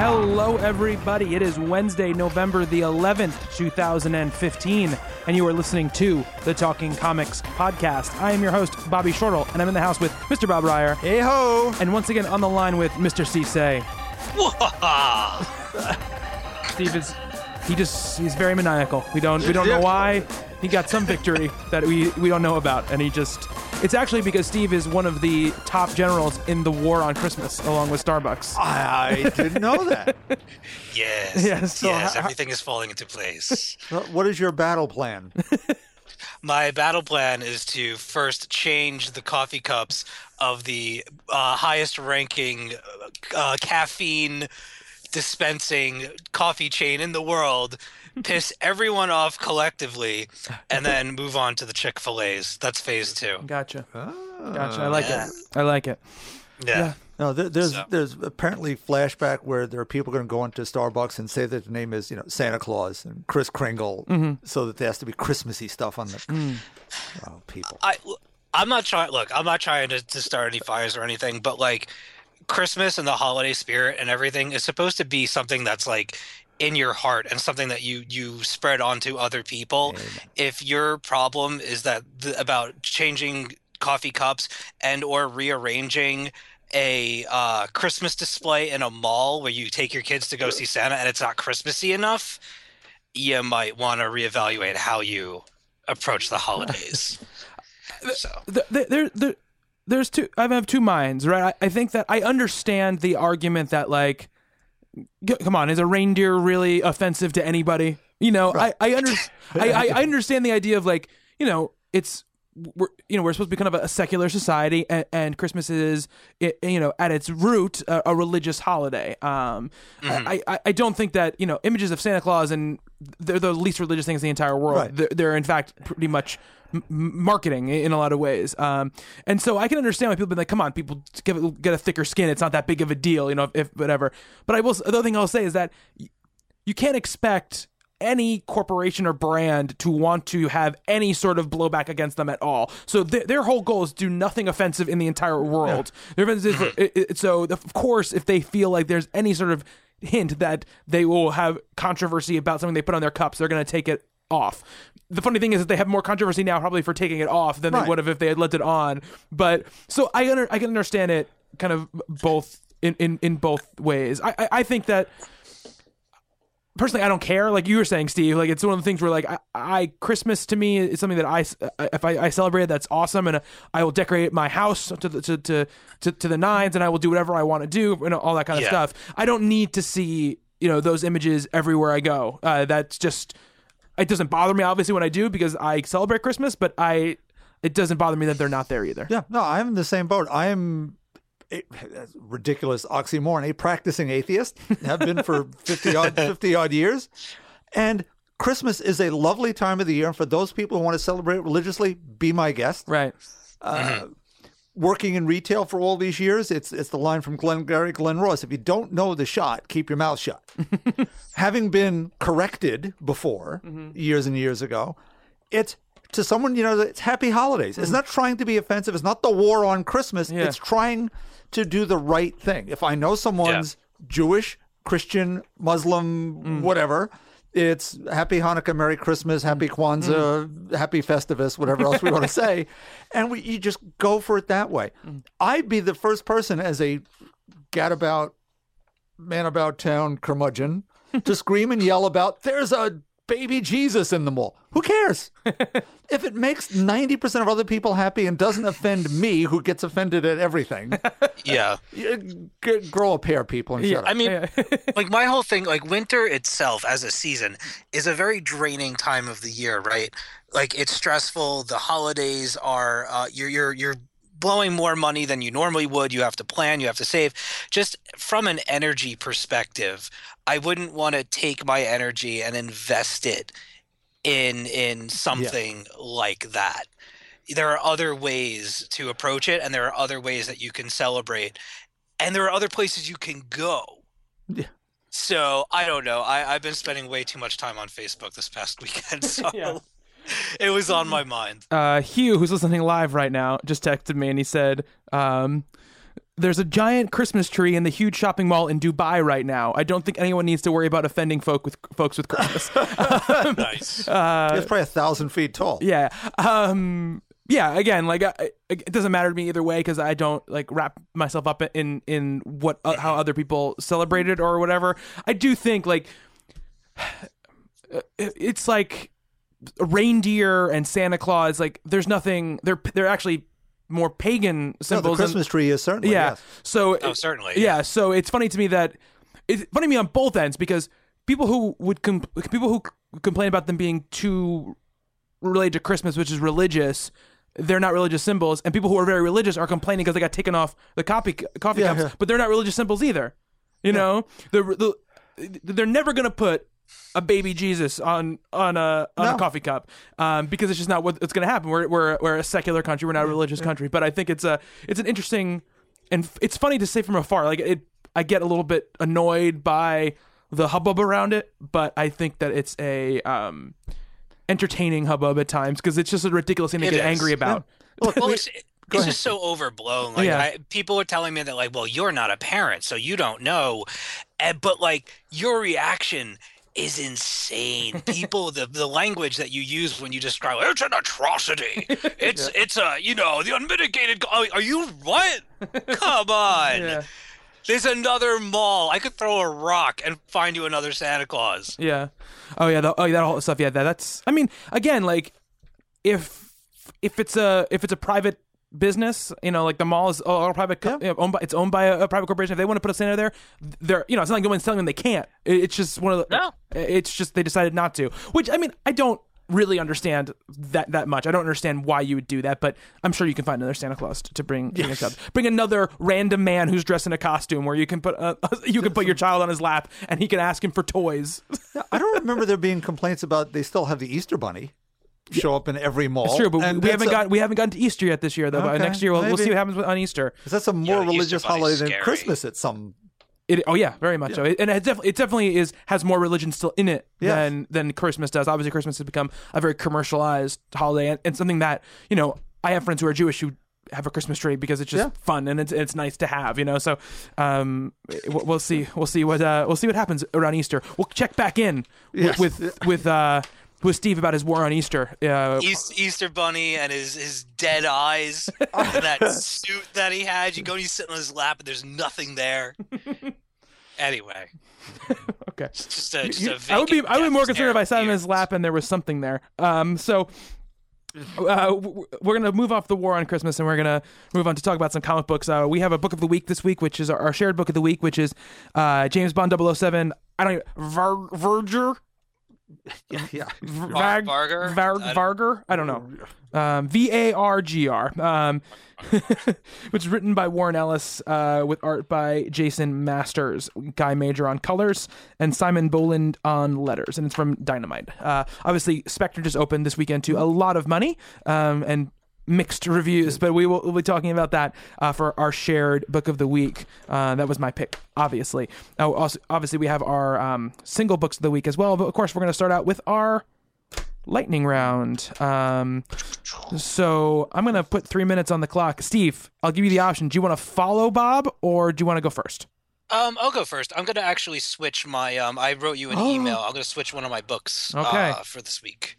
Hello, everybody. It is Wednesday, November the 11th, 2015, and you are listening to the Talking Comics podcast. I am your host, Bobby Shortle, and I'm in the house with Mr. Bob Reyer. Hey ho! And once again on the line with Mr. Cisse. Steve is he just he's very maniacal. We don't we don't know why. He got some victory that we we don't know about, and he just it's actually because Steve is one of the top generals in the war on Christmas, along with Starbucks. I didn't know that. Yes. Yes, so yes. ho- everything is falling into place. What is your battle plan? My battle plan is to first change the coffee cups of the uh, highest ranking uh, caffeine dispensing coffee chain in the world, piss everyone off collectively, and then move on to the Chick fil A's. That's phase two. Gotcha. Ah. Gotcha. I like Yeah. it. I like it. Yeah. Yeah. No, there, there's So- there's apparently flashback where there are people going to go into Starbucks and say that the name is you know Santa Claus and Kris Kringle, so that there has to be Christmassy stuff on the. Oh, people. I I'm not trying. Look, I'm not trying to, to start any fires or anything, but like Christmas and the holiday spirit and everything is supposed to be something that's like in your heart and something that you you spread onto other people. If your problem is that the, about changing coffee cups and or rearranging a uh, Christmas display in a mall where you take your kids to go see Santa and it's not Christmassy enough, you might want to reevaluate how you approach the holidays. So Th- th- there, there, there's two. I have two minds, right? I, I think that I understand the argument that like, come on, is a reindeer really offensive to anybody? You know, I I, under, I, I understand the idea of like, you know, it's we're you know we're supposed to be kind of a, secular society, and, and Christmas is you know at its root a, a religious holiday. Um, I, I I don't think that you know images of Santa Claus and they're the least religious things in the entire world. Right. They're, they're in fact pretty much m- marketing in a lot of ways. Um, and so I can understand why people be like, "Come on, people, get, get a thicker skin. It's not that big of a deal, you know, if whatever." But I will. The other thing I'll say is that you can't expect any corporation or brand to want to have any sort of blowback against them at all. So th- their whole goal is do nothing offensive in the entire world. Their is it- it- so of course, if they feel like there's any sort of hint that they will have controversy about something they put on their cups, they're going to take it off. The funny thing is that they have more controversy now probably for taking it off than they would have if they had left it on. But so I under, I can understand it kind of both in, in, in both ways. I, I, I think that personally I don't care. Like you were saying, Steve, like it's one of the things where like I, I Christmas to me is something that I if I, I celebrate that's awesome, and I will decorate my house to the to to, to, to the nines, and I will do whatever I want to do and all that kind of Yeah. stuff. I don't need to see you know those images everywhere I go. Uh, that's just it doesn't bother me obviously when I do because I celebrate Christmas, but I it doesn't bother me that they're not there either. Yeah, no, I'm in the same boat. I am a ridiculous oxymoron, a practicing atheist. Have been for fifty odd fifty odd years, and Christmas is a lovely time of the year. And for those people who want to celebrate religiously, be my guest. Right. Uh, Working in retail for all these years, it's it's the line from Glengarry Glen Ross. If you don't know the shot, keep your mouth shut. Having been corrected before mm-hmm. years and years ago, it's to someone you know it's happy holidays. It's mm. not trying to be offensive. It's not the war on Christmas. Yeah. It's trying to do the right thing. If I know someone's Jewish, Christian, Muslim, mm. whatever. It's Happy Hanukkah, Merry Christmas, Happy mm. Kwanzaa, mm. Happy Festivus, whatever else we want to say, and we you just go for it that way. Mm. I'd be the first person as a gadabout, man about town curmudgeon to scream and yell about there's a baby Jesus in the mall. Who cares? if it makes 90% of other people happy and doesn't offend me, who gets offended at everything, Yeah. you- g- grow a pair, people, and shut up. I mean, Yeah. like my whole thing, like winter itself as a season is a very draining time of the year, right? Like it's stressful. The holidays are uh, you're you're you're blowing more money than you normally would. You have to plan. You have to save. Just from an energy perspective, I wouldn't want to take my energy and invest it in in something like that. There are other ways to approach it, and there are other ways that you can celebrate, and there are other places you can go. Yeah. So I don't know. I, I've been spending way too much time on Facebook this past weekend, so Yeah. it was on my mind. uh, Hugh, who's listening live right now, just texted me and he said, um, "There's a giant Christmas tree in the huge shopping mall in Dubai right now. I don't think anyone needs to worry about offending folk with folks with Christmas." Nice. it's probably a thousand feet tall. yeah, um, yeah. Again, like I, I- it doesn't matter to me either way because I don't like wrap myself up in in what uh, how other people celebrate it or whatever. I do think like it's like reindeer and Santa Claus. Like there's nothing. They're they're actually more pagan No, the symbols. than- Christmas tree is certainly. yeah. yes. So Oh, certainly. Yeah. So it's funny to me that it's funny to me on both ends because people who would com- people who c- complain about them being too related to Christmas, which is religious. They're not religious symbols, and people who are very religious are complaining because they got taken off the coffee coffee Yeah, cups, yeah. but they're not religious symbols either. You know, they're the, they're never gonna put a baby Jesus on on a on a coffee cup um, because it's just not what's going to happen. We're we're we're a secular country. We're not a religious country. But I think it's a it's an interesting and it's funny to say from afar. Like it, I get a little bit annoyed by the hubbub around it, but I think that it's a um, entertaining hubbub at times because it's just a ridiculous thing to It get is. angry about. Look, Well, it's, it's just so overblown. Like Yeah. I, people are telling me that, like, well, you're not a parent, so you don't know. And, but like your reaction is insane. People, the the language that you use when you describe it's an atrocity. It's it's a you know the unmitigated. Are, are you what? Come on. Yeah. There's another mall. I could throw a rock and find you another Santa Claus. Yeah. Oh yeah. The, oh yeah. That whole stuff. Yeah. That, that's. I mean, again, like if if it's a if it's a private business, you know, like the mall is all private, co- you know, owned by it's owned by a, a private corporation. If they want to put a Santa there, they're you know, it's not like no one's telling them they can't. It- it's just one of the. No. It's just they decided not to. Which I mean, I don't really understand that that much. I don't understand why you would do that, but I'm sure you can find another Santa Claus to, to bring bring, us up. bring another random man who's dressed in a costume where you can put uh, you can put your child on his lap and he can ask him for toys. I don't remember there being complaints about they still have the Easter bunny show up in every mall. It's true, but And we haven't a- got we haven't gotten to Easter yet this year though. But next year we'll, we'll see what happens with- on Easter. 'cause that's a more the Easter religious bunny's holiday than scary. Christmas at some. It, oh yeah, very much so. It, and it definitely it definitely is has more religion still in it Yes. than than Christmas does. Obviously, Christmas has become a very commercialized holiday and, and something that you know I have friends who are Jewish who have a Christmas tree because it's just Yeah. fun and it's it's nice to have. You know, so um, we'll we'll see we'll see what uh, we'll see what happens around Easter. We'll check back in Yes. with with with, uh, with Steve about his war on Easter. Uh, Eas- Easter Bunny and his, his dead eyes and that suit that he had. You go and you sit on his lap and there's nothing there. Anyway, okay. just a, just You- a I would be I would be more concerned if I sat on his lap and there was something there. Um, so uh, we're gonna move off the war on Christmas and we're gonna move on to talk about some comic books. Uh, we have a book of the week this week, which is our, our shared book of the week, which is uh, James Bond 007. I don't even, Var, Verger Yeah, yeah. Vag, Varger? Var- I- Varger? I don't know. Um, V A R G R. Um, which is written by Warren Ellis uh, with art by Jason Masters, Guy Major on colors, and Simon Bowland on letters. And it's from Dynamite. Uh, obviously, Spectre just opened this weekend to a lot of money um, and mixed reviews, but we will we'll be talking about that uh, for our shared book of the week. Uh, that was my pick, obviously. Now, also, obviously, we have our um, single books of the week as well, but of course, we're going to start out with our lightning round. Um, so I'm going to put three minutes on the clock. Steve, I'll give you the option. Do you want to follow Bob or do you want to go first? Um, I'll go first. I'm gonna actually switch my. Um, I wrote you an Oh. email. I'm gonna switch one of my books. Okay. Uh, for this week.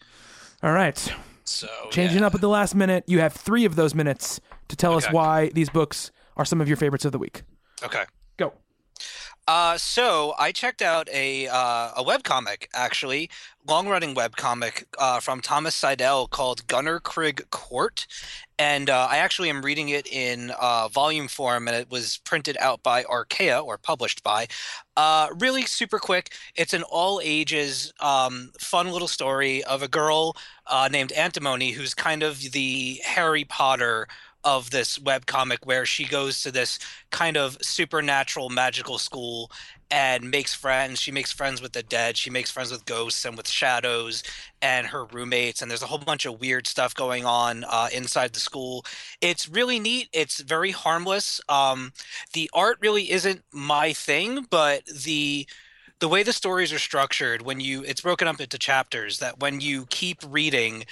All right. So Changing yeah. up at the last minute. You have three of those minutes to tell us why these books are some of your favorites of the week. Okay. Uh, so I checked out a uh, a webcomic, actually, long running webcomic uh, from Thomas Siddell called Gunnerkrigg Court, and uh, I actually am reading it in uh, volume form, and it was printed out by Archaia or published by. Uh, really super quick. It's an all ages, um, fun little story of a girl uh, named Antimony who's kind of the Harry Potter of this webcomic where she goes to this kind of supernatural magical school and makes friends. She makes friends with the dead. She makes friends with ghosts and with shadows and her roommates. And there's a whole bunch of weird stuff going on uh, inside the school. It's really neat. It's very harmless. Um, the art really isn't my thing, but the the way the stories are structured when you it's broken up into chapters that when you keep reading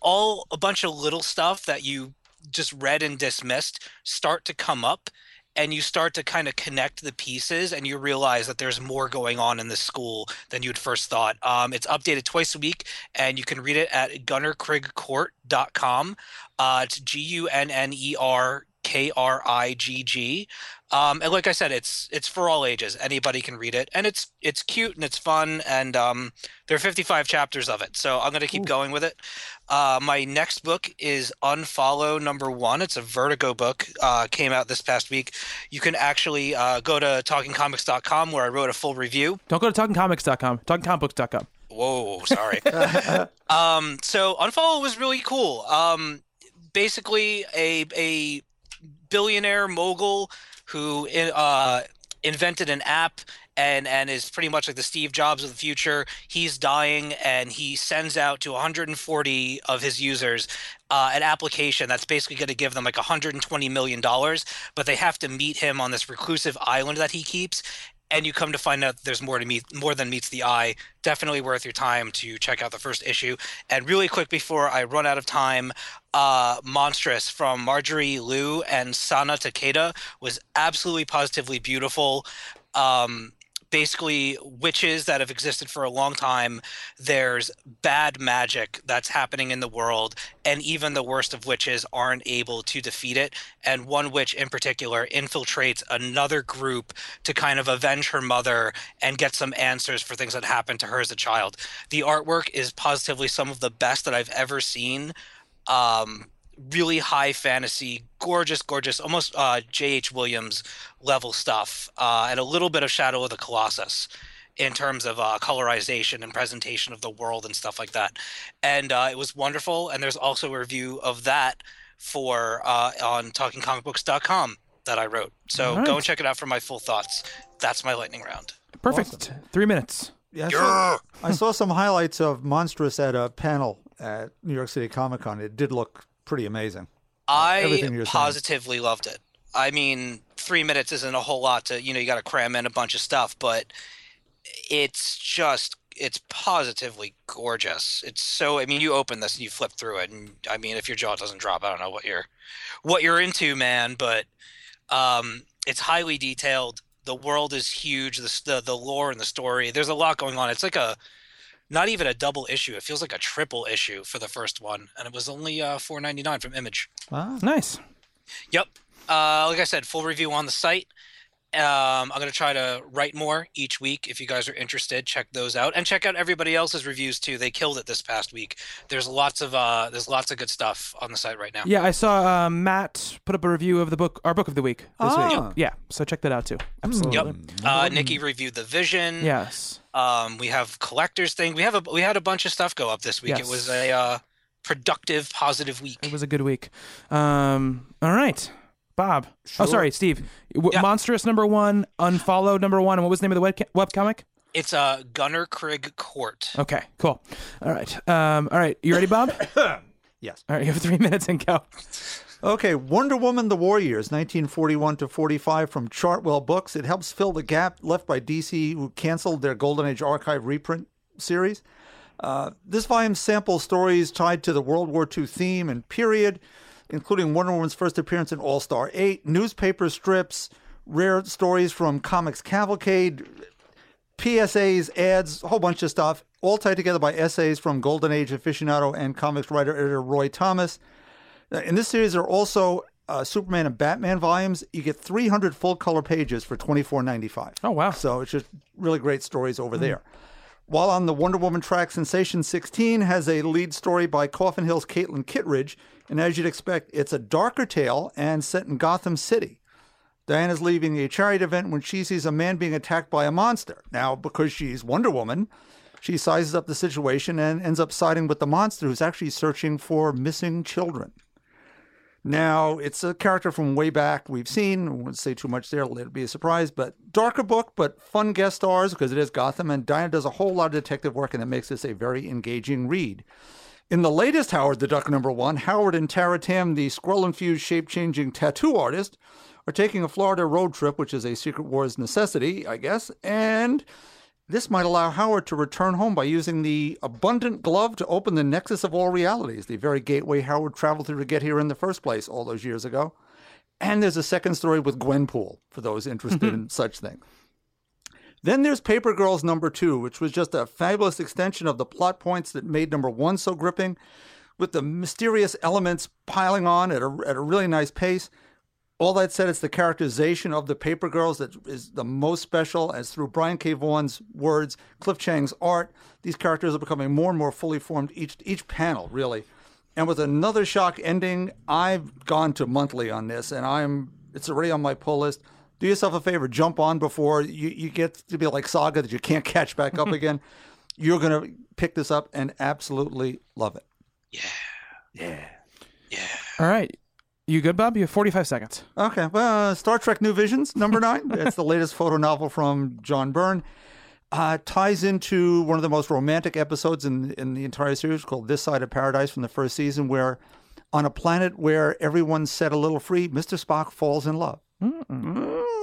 all a bunch of little stuff that you just read and dismissed start to come up and you start to kind of connect the pieces and you realize that there's more going on in the school than you'd first thought. Um, it's updated twice a week and you can read it at gunnerkrigcourt.com uh, it's g-u-n-n-e-r k-r-i-g-g um, and like i said it's it's for all ages anybody can read it and it's it's cute and it's fun and um, there are 55 chapters of it so i'm going to keep going with it uh, my next book is Unfollow Number One. It's a Vertigo book. Uh, came out this past week. You can actually uh, go to TalkingComics.com where I wrote a full review. Don't go to talkingcomics.com. Talkingcomicbooks.com. Whoa, sorry. um, so Unfollow was really cool. Um, basically, a a billionaire mogul who uh, invented an app and and is pretty much like the Steve Jobs of the future. He's dying, and he sends out to 140 of his users uh, an application that's basically going to give them like 120 million dollars, but they have to meet him on this reclusive island that he keeps. And you come to find out there's more to meet, more than meets the eye. Definitely worth your time to check out the first issue. And really quick before I run out of time, uh, Monstrous from Marjorie Liu and Sana Takeda was absolutely positively beautiful. Um, basically witches that have existed for a long time. There's bad magic that's happening in the world, and even the worst of witches aren't able to defeat it. And one witch in particular infiltrates another group to kind of avenge her mother and get some answers for things that happened to her as a child. The artwork is positively some of the best that I've ever seen. Um, really high fantasy, gorgeous, gorgeous, almost uh, J.H. Williams level stuff, uh, and a little bit of Shadow of the Colossus in terms of uh, colorization and presentation of the world and stuff like that. And uh, it was wonderful. And there's also a review of that for uh, on TalkingComicBooks.com that I wrote. So All right. go and check it out for my full thoughts. That's my lightning round. Perfect. Three minutes. Yeah, I saw, I saw some highlights of Monstrous at a panel at New York City Comic Con. It did look pretty amazing. I everything you're saying. positively loved it. I mean, three minutes isn't a whole lot to you know you got to cram in a bunch of stuff, but it's just it's positively gorgeous. It's so I mean, you open this and you flip through it, and I mean, if your jaw doesn't drop, I don't know what you're what you're into, man. But um, it's highly detailed. The world is huge. The, the the lore and the story. There's a lot going on. It's like a not even a double issue. It feels like a triple issue for the first one, and it was only uh, four ninety nine from Image. Wow. Nice. Yep. Uh, like I said, full review on the site. Um, I'm going to try to write more each week. If you guys are interested, check those out and check out everybody else's reviews too. They killed it this past week. There's lots of uh, there's lots of good stuff on the site right now. Yeah, I saw uh, Matt put up a review of the book, our book of the week this Ah. week. Yeah, so check that out too. Absolutely. Yep. Uh, Nikki reviewed the Vision. Yes. Um, we have collectors thing. We have a we had a bunch of stuff go up this week. Yes. It was a uh, productive, positive week. It was a good week. Um, all right, Bob. Oh, sorry, Steve. W- Yeah. Monstrous number one, Unfollowed number one, and what was the name of the web webcomic? It's a uh, Gunnerkrigg Court. Okay, cool. All right. Um, all right. You ready, Bob? Yes. all right. You have three minutes and go. Okay, Wonder Woman: The War Years, 1941 to 45, from Chartwell Books. It helps fill the gap left by DC, who canceled their Golden Age archive reprint series. Uh, this volume samples stories tied to the World War II theme and period, including Wonder Woman's first appearance in All Star 8, newspaper strips, rare stories from Comics Cavalcade, PSAs, ads, a whole bunch of stuff, all tied together by essays from Golden Age aficionado and comics writer editor Roy Thomas. In this series, there are also uh, Superman and Batman volumes, you get 300 full color pages for 24.95. Oh, wow. So it's just really great stories over there. While on the Wonder Woman track, Sensation 16 has a lead story by Coffin Hill's Caitlin Kittredge, and as you'd expect, it's a darker tale and set in Gotham City. Diana's leaving a charity event when she sees a man being attacked by a monster. Now, because she's Wonder Woman, she sizes up the situation and ends up siding with the monster who's actually searching for missing children. Now, it's a character from way back we've seen. I won't say too much there, let it be a surprise, but darker book, but fun guest stars because it is Gotham, and Diana does a whole lot of detective work, and it makes this a very engaging read. In the latest Howard the Duck number one, Howard and Tara Tam, the squirrel infused shape changing tattoo artist, are taking a Florida road trip, which is a Secret Wars necessity, I guess, and this might allow Howard to return home by using the abundant glove to open the nexus of all realities, the very gateway Howard traveled through to get here in the first place all those years ago. And there's a second story with Gwenpool for those interested in such things. Then there's Paper Girls number two, which was just a fabulous extension of the plot points that made number one so gripping, with the mysterious elements piling on at a, at a really nice pace. All that said, it's the characterization of the Paper Girls that is the most special, as through Brian K. Vaughan's words, Cliff Chiang's art, these characters are becoming more and more fully formed each each panel, really. And with another shock ending, I've gone to monthly on this, and I'm it's already on my pull list. Do yourself a favor, jump on before you, you get to be like Saga that you can't catch back up again. You're gonna pick this up and absolutely love it. Yeah. Yeah. Yeah. All right. You good, Bob? You have 45 seconds. Okay, well, uh, Star Trek New Visions, number nine. It's the latest photo novel from John Byrne. Uh, ties into one of the most romantic episodes in in the entire series called "This Side of Paradise" from the first season, where on a planet where everyone's set a little free, Mister Spock falls in love.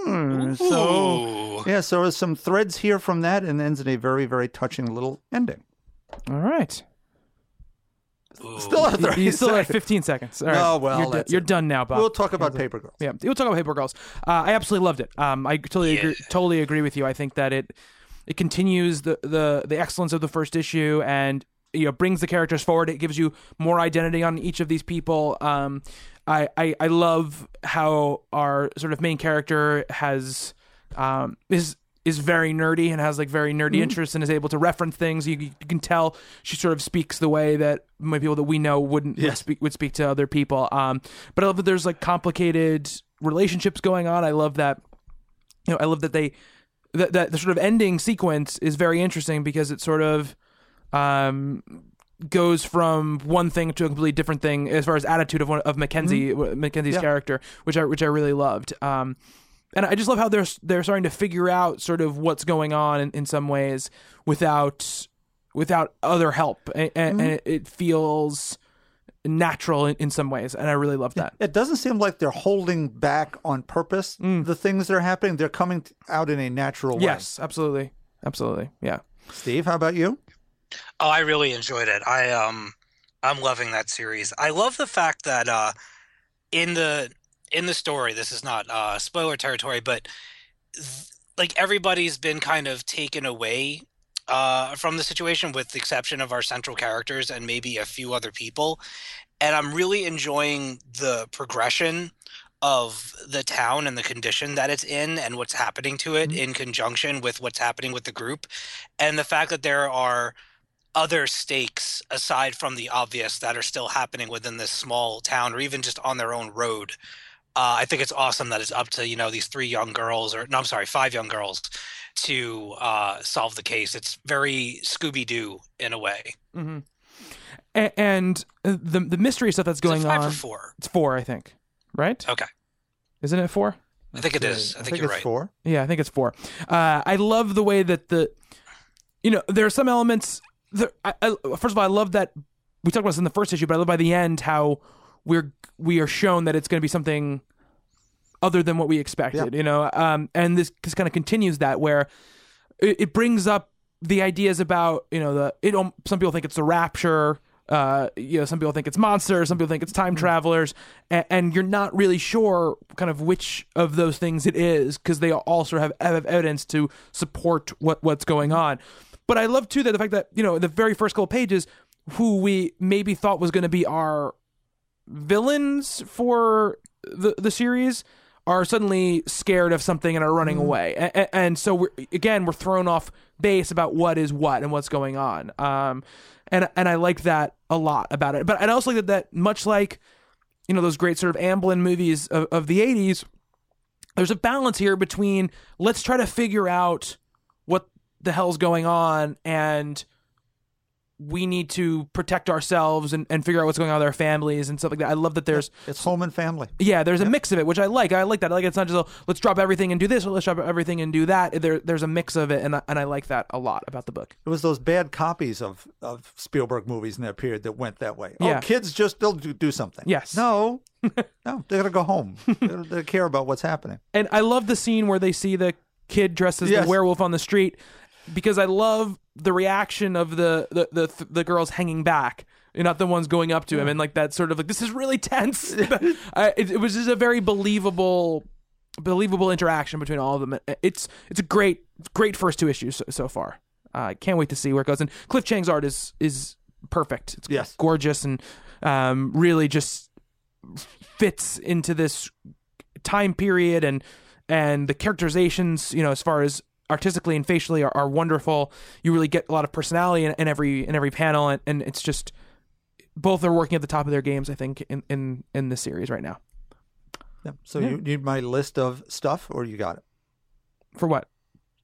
Mm, So yeah, so there's some threads here from that, and ends in a very very touching little ending. All right. Still at You- 30 You still have 15 seconds. All right. Oh, well, you're, do- that's you're done now, Bob. We'll talk about Paper Girls. Yeah, we'll talk about Paper Girls. Uh, I absolutely loved it. Um, I totally agree, totally agree with you. I think that it it continues the, the the excellence of the first issue and you know brings the characters forward. It gives you more identity on each of these people. Um, I, I I love how our sort of main character has um is is very nerdy and has like very nerdy interests and is able to reference things. You, you can tell she sort of speaks the way that maybe people that we know wouldn't would speak would speak to other people. Um, but I love that there's like complicated relationships going on. I love that. You know, I love that they that that the sort of ending sequence is very interesting because it sort of um goes from one thing to a completely different thing as far as attitude of one of Mackenzie Mackenzie's Yeah. character, which I which I really loved. Um, and I just love how they're they're starting to figure out sort of what's going on in, in some ways without without other help, and, and, and it, it feels natural in, in some ways, and I really love that. It doesn't seem like they're holding back on purpose. The things that are happening, they're coming out in a natural way. Yes, absolutely, absolutely, yeah. Steve, how about you? Oh, I really enjoyed it. I um I'm loving that series. I love the fact that uh in the in the story, this is not uh spoiler territory, but th- like everybody's been kind of taken away uh from the situation with the exception of our central characters and maybe a few other people. And I'm really enjoying the progression of the town and the condition that it's in and what's happening to it in conjunction with what's happening with the group and the fact that there are other stakes aside from the obvious that are still happening within this small town or even just on their own road. Uh, I think it's awesome that it's up to you know these three young girls or no, I'm sorry, five young girls to uh, solve the case. It's very Scooby Doo in a way. hmm And, and uh, the the mystery stuff that's Is it going five on. or four? It's four, I think. Right? Okay, Isn't it four? I think it is. I think, you're it's right. four. Yeah, I think it's four. Uh, I love the way that the, you know, there are some elements. I, I, first of all, I love that we talked about this in the first issue, but I love by the end how we're we are shown that it's going to be something other than what we expected. You know, um, and this this kind of continues that where it, it brings up the ideas about you know the it. um, Some people think it's the rapture. Uh, you know, some people think it's monsters, some people think it's time travelers, and, and you're not really sure kind of which of those things it is because they all sort of have, have evidence to support what what's going on. But I love too that the fact that you know the very first couple pages, who we maybe thought was going to be our villains for the the series are suddenly scared of something and are running away, and, and so we're again we're thrown off base about what is what and what's going on. Um, and and I like that a lot about it. But I also like that, that much like you know those great sort of Amblin movies of, of the '80s, there's a balance here between let's try to figure out the hell's going on and we need to protect ourselves and, and figure out what's going on with our families and stuff like that. I love that there's It's home and family. yeah, there's a mix of it, which I like. I like that. I like it's not just a, let's drop everything and do this, or let's drop everything and do that. There, there's a mix of it, and I, and I like that a lot about the book. It was those bad copies of, of Spielberg movies in that period that went that way. Oh, yeah. Oh, kids just they'll do, do something. Yes. No, no, they gotta go home. they, they care about what's happening. And I love the scene where they see the kid dressed as Yes. the werewolf on the street because I love the reaction of the the the, the girls hanging back. You're not the ones going up to him, and like that sort of like this is really tense. I, it, it was just a very believable, believable interaction between all of them. It's it's a great great first two issues so, so far. I can't wait to see where it goes. And Cliff Chiang's art is is perfect. It's Yes. gorgeous and um, really just fits into this time period and and the characterizations you know as far as artistically and facially are, are wonderful. You really get a lot of personality in, in every in every panel and, and it's just both are working at the top of their games i think in in in this series right now. Yeah. So you need my list of stuff, or you got it? for what?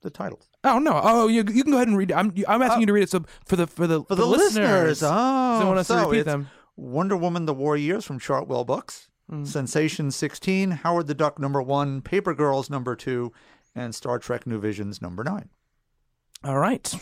The titles. Oh no. Oh you, you can go ahead and read it. I'm i'm asking you to read it so for the for the for the, listeners. Oh, I want us to so repeat it's them. Wonder Woman: The War Years from Chartwell Books, Mm. Sensation 16, Howard the Duck number one, Paper Girls number two, and Star Trek New Visions number nine. All right.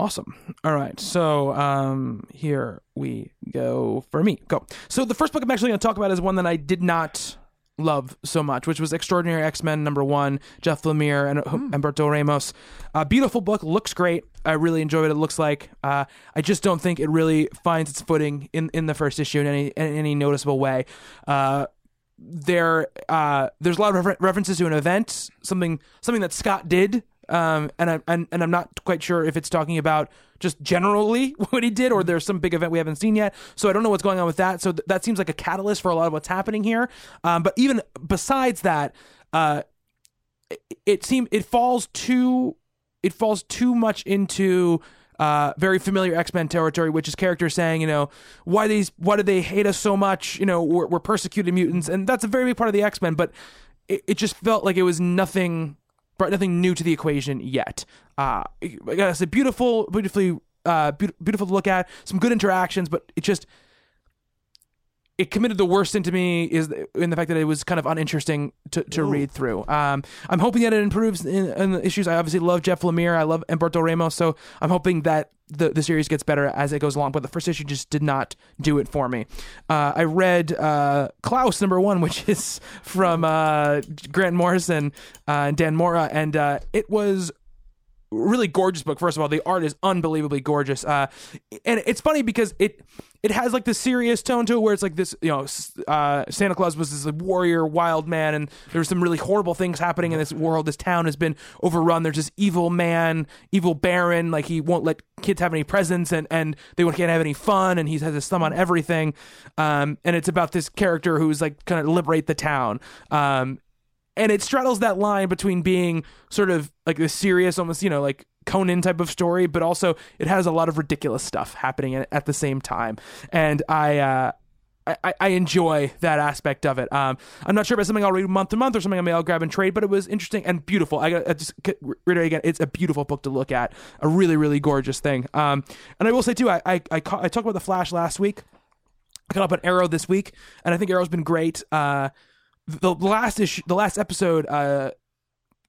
Awesome. All right. So um, here we go for me. Go. So the first book I'm actually going to talk about is one that I did not love so much, which was Extraordinary X Men number one, Jeff Lemire and Humberto Ramos. Uh, beautiful book, looks great. I really enjoy what it looks like. Uh, I just don't think it really finds its footing in, in the first issue in any in any noticeable way. Uh, there uh there's a lot of refer- references to an event something something that Scott did um and I and, and I'm not quite sure if it's talking about just generally what he did or there's some big event we haven't seen yet. So I don't know what's going on with that. So th- that seems like a catalyst for a lot of what's happening here. Um but even besides that uh it, it seems it falls too it falls too much into uh, very familiar X Men territory, which is characters saying, you know, why these, why do they hate us so much? You know, we're, we're persecuted mutants, and that's a very big part of the X Men. But it, it just felt like it was nothing, brought nothing new to the equation yet. Uh, I gotta say, beautiful, beautifully, uh, beau- beautiful to look at, some good interactions, but it just it committed the worst into me is in the fact that it was kind of uninteresting to, to read through. Um, I'm hoping that it improves in, in the issues. I obviously love Jeff Lemire. I love Humberto Ramos. So I'm hoping that the, the series gets better as it goes along. But the first issue just did not do it for me. Uh, I read uh, Klaus number one, which is from uh, Grant Morrison uh, and Dan Mora, and uh, it was really gorgeous book. First of all, the art is unbelievably gorgeous, uh, and it's funny because it it has like the serious tone to it, where it's like this, you know uh, santa Claus was this warrior, wild man, and there's some really horrible things happening in this world. This town has been overrun. There's this evil man, evil baron, like he won't let kids have any presents, and and they can't have any fun, and he has his thumb on everything. Um, and it's about this character who's like kind of liberate the town. Um, and it straddles that line between being sort of like this serious, almost you know like Conan type of story, but also it has a lot of ridiculous stuff happening at, the same time, and I. Uh, I, I enjoy that aspect of it. Um, I'm not sure about something I'll read month to month or something I may grab and trade, but it was interesting and beautiful. I I just reiterate again, it's a beautiful book to look at, a really really gorgeous thing. Um, and I will say too, I I I, ca- I talked about the Flash last week. I caught up on Arrow this week, and I think Arrow's been great. Uh, the last issue, the last episode, uh,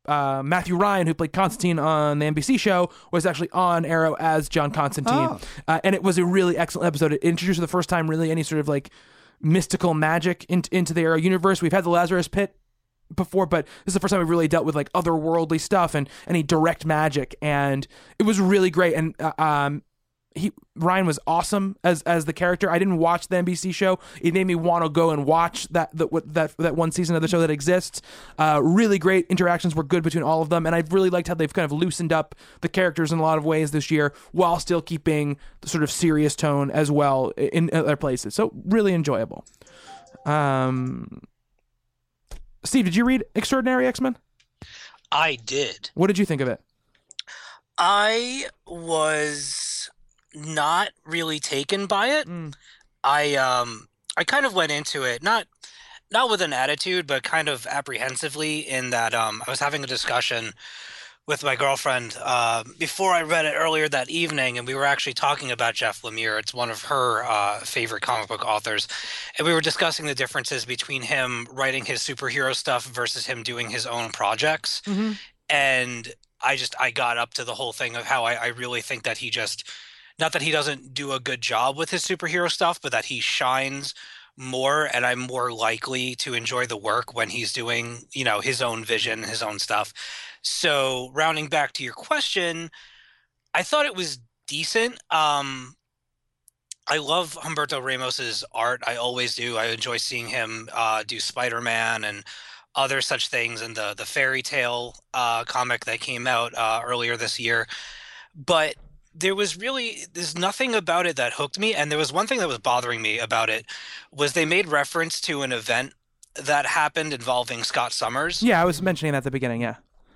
uh, Matthew Ryan, who played Constantine on the NBC show, was actually on Arrow as John Constantine, Oh. uh, and it was a really excellent episode. It introduced for the first time really any sort of like mystical magic in, into the Arrow universe. We've had the Lazarus Pit before, but this is the first time we really dealt with like otherworldly stuff and any direct magic, and it was really great. And uh, um, he Ryan was awesome as as the character. I didn't watch the NBC show. It made me want to go and watch that that what- that that one season of the show that exists. Uh, really great interactions were good between all of them, and I've really liked how they've kind of loosened up the characters in a lot of ways this year, while still keeping the sort of serious tone as well in other places. So really enjoyable. Um, Steve, did you read Extraordinary X Men? I did. What did you think of it? I was not really taken by it. Mm. I um I kind of went into it not not with an attitude, but kind of apprehensively in that um I was having a discussion with my girlfriend uh, before I read it earlier that evening, and we were actually talking about Jeff Lemire. It's one of her uh, favorite comic book authors, and we were discussing the differences between him writing his superhero stuff versus him doing his own projects. And I just I got up to the whole thing of how I, I really think that he just not that he doesn't do a good job with his superhero stuff, but that he shines more and I'm more likely to enjoy the work when he's doing, you know, his own vision, his own stuff. So, rounding back to your question, I thought it was decent. Um I love Humberto Ramos's art. I always do. I enjoy seeing him uh, do Spider-Man and other such things and the the fairy tale uh, comic that came out uh, earlier this year. But there was really there's nothing about it that hooked me and there was one thing that was bothering me about it was they made reference to an event that happened involving Scott Summers. Yeah, I was mentioning that at the beginning. Yeah.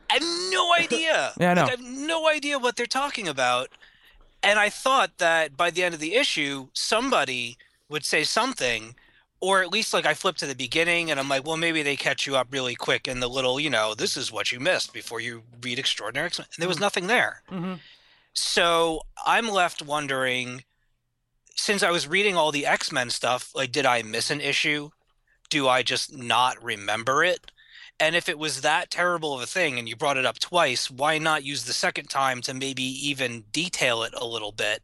I have no idea. Yeah, I know. Like, I have no idea what they're talking about. And I thought that by the end of the issue, somebody would say something, or at least like I flipped to the beginning and I'm like, well, maybe they catch you up really quick in the little, you know, this is what you missed before you read Extraordinary X-Men. And there was nothing there. Mm-hmm. So I'm left wondering, since I was reading all the X Men stuff, like, did I miss an issue? Do I just not remember it? And if it was that terrible of a thing and you brought it up twice, why not use the second time to maybe even detail it a little bit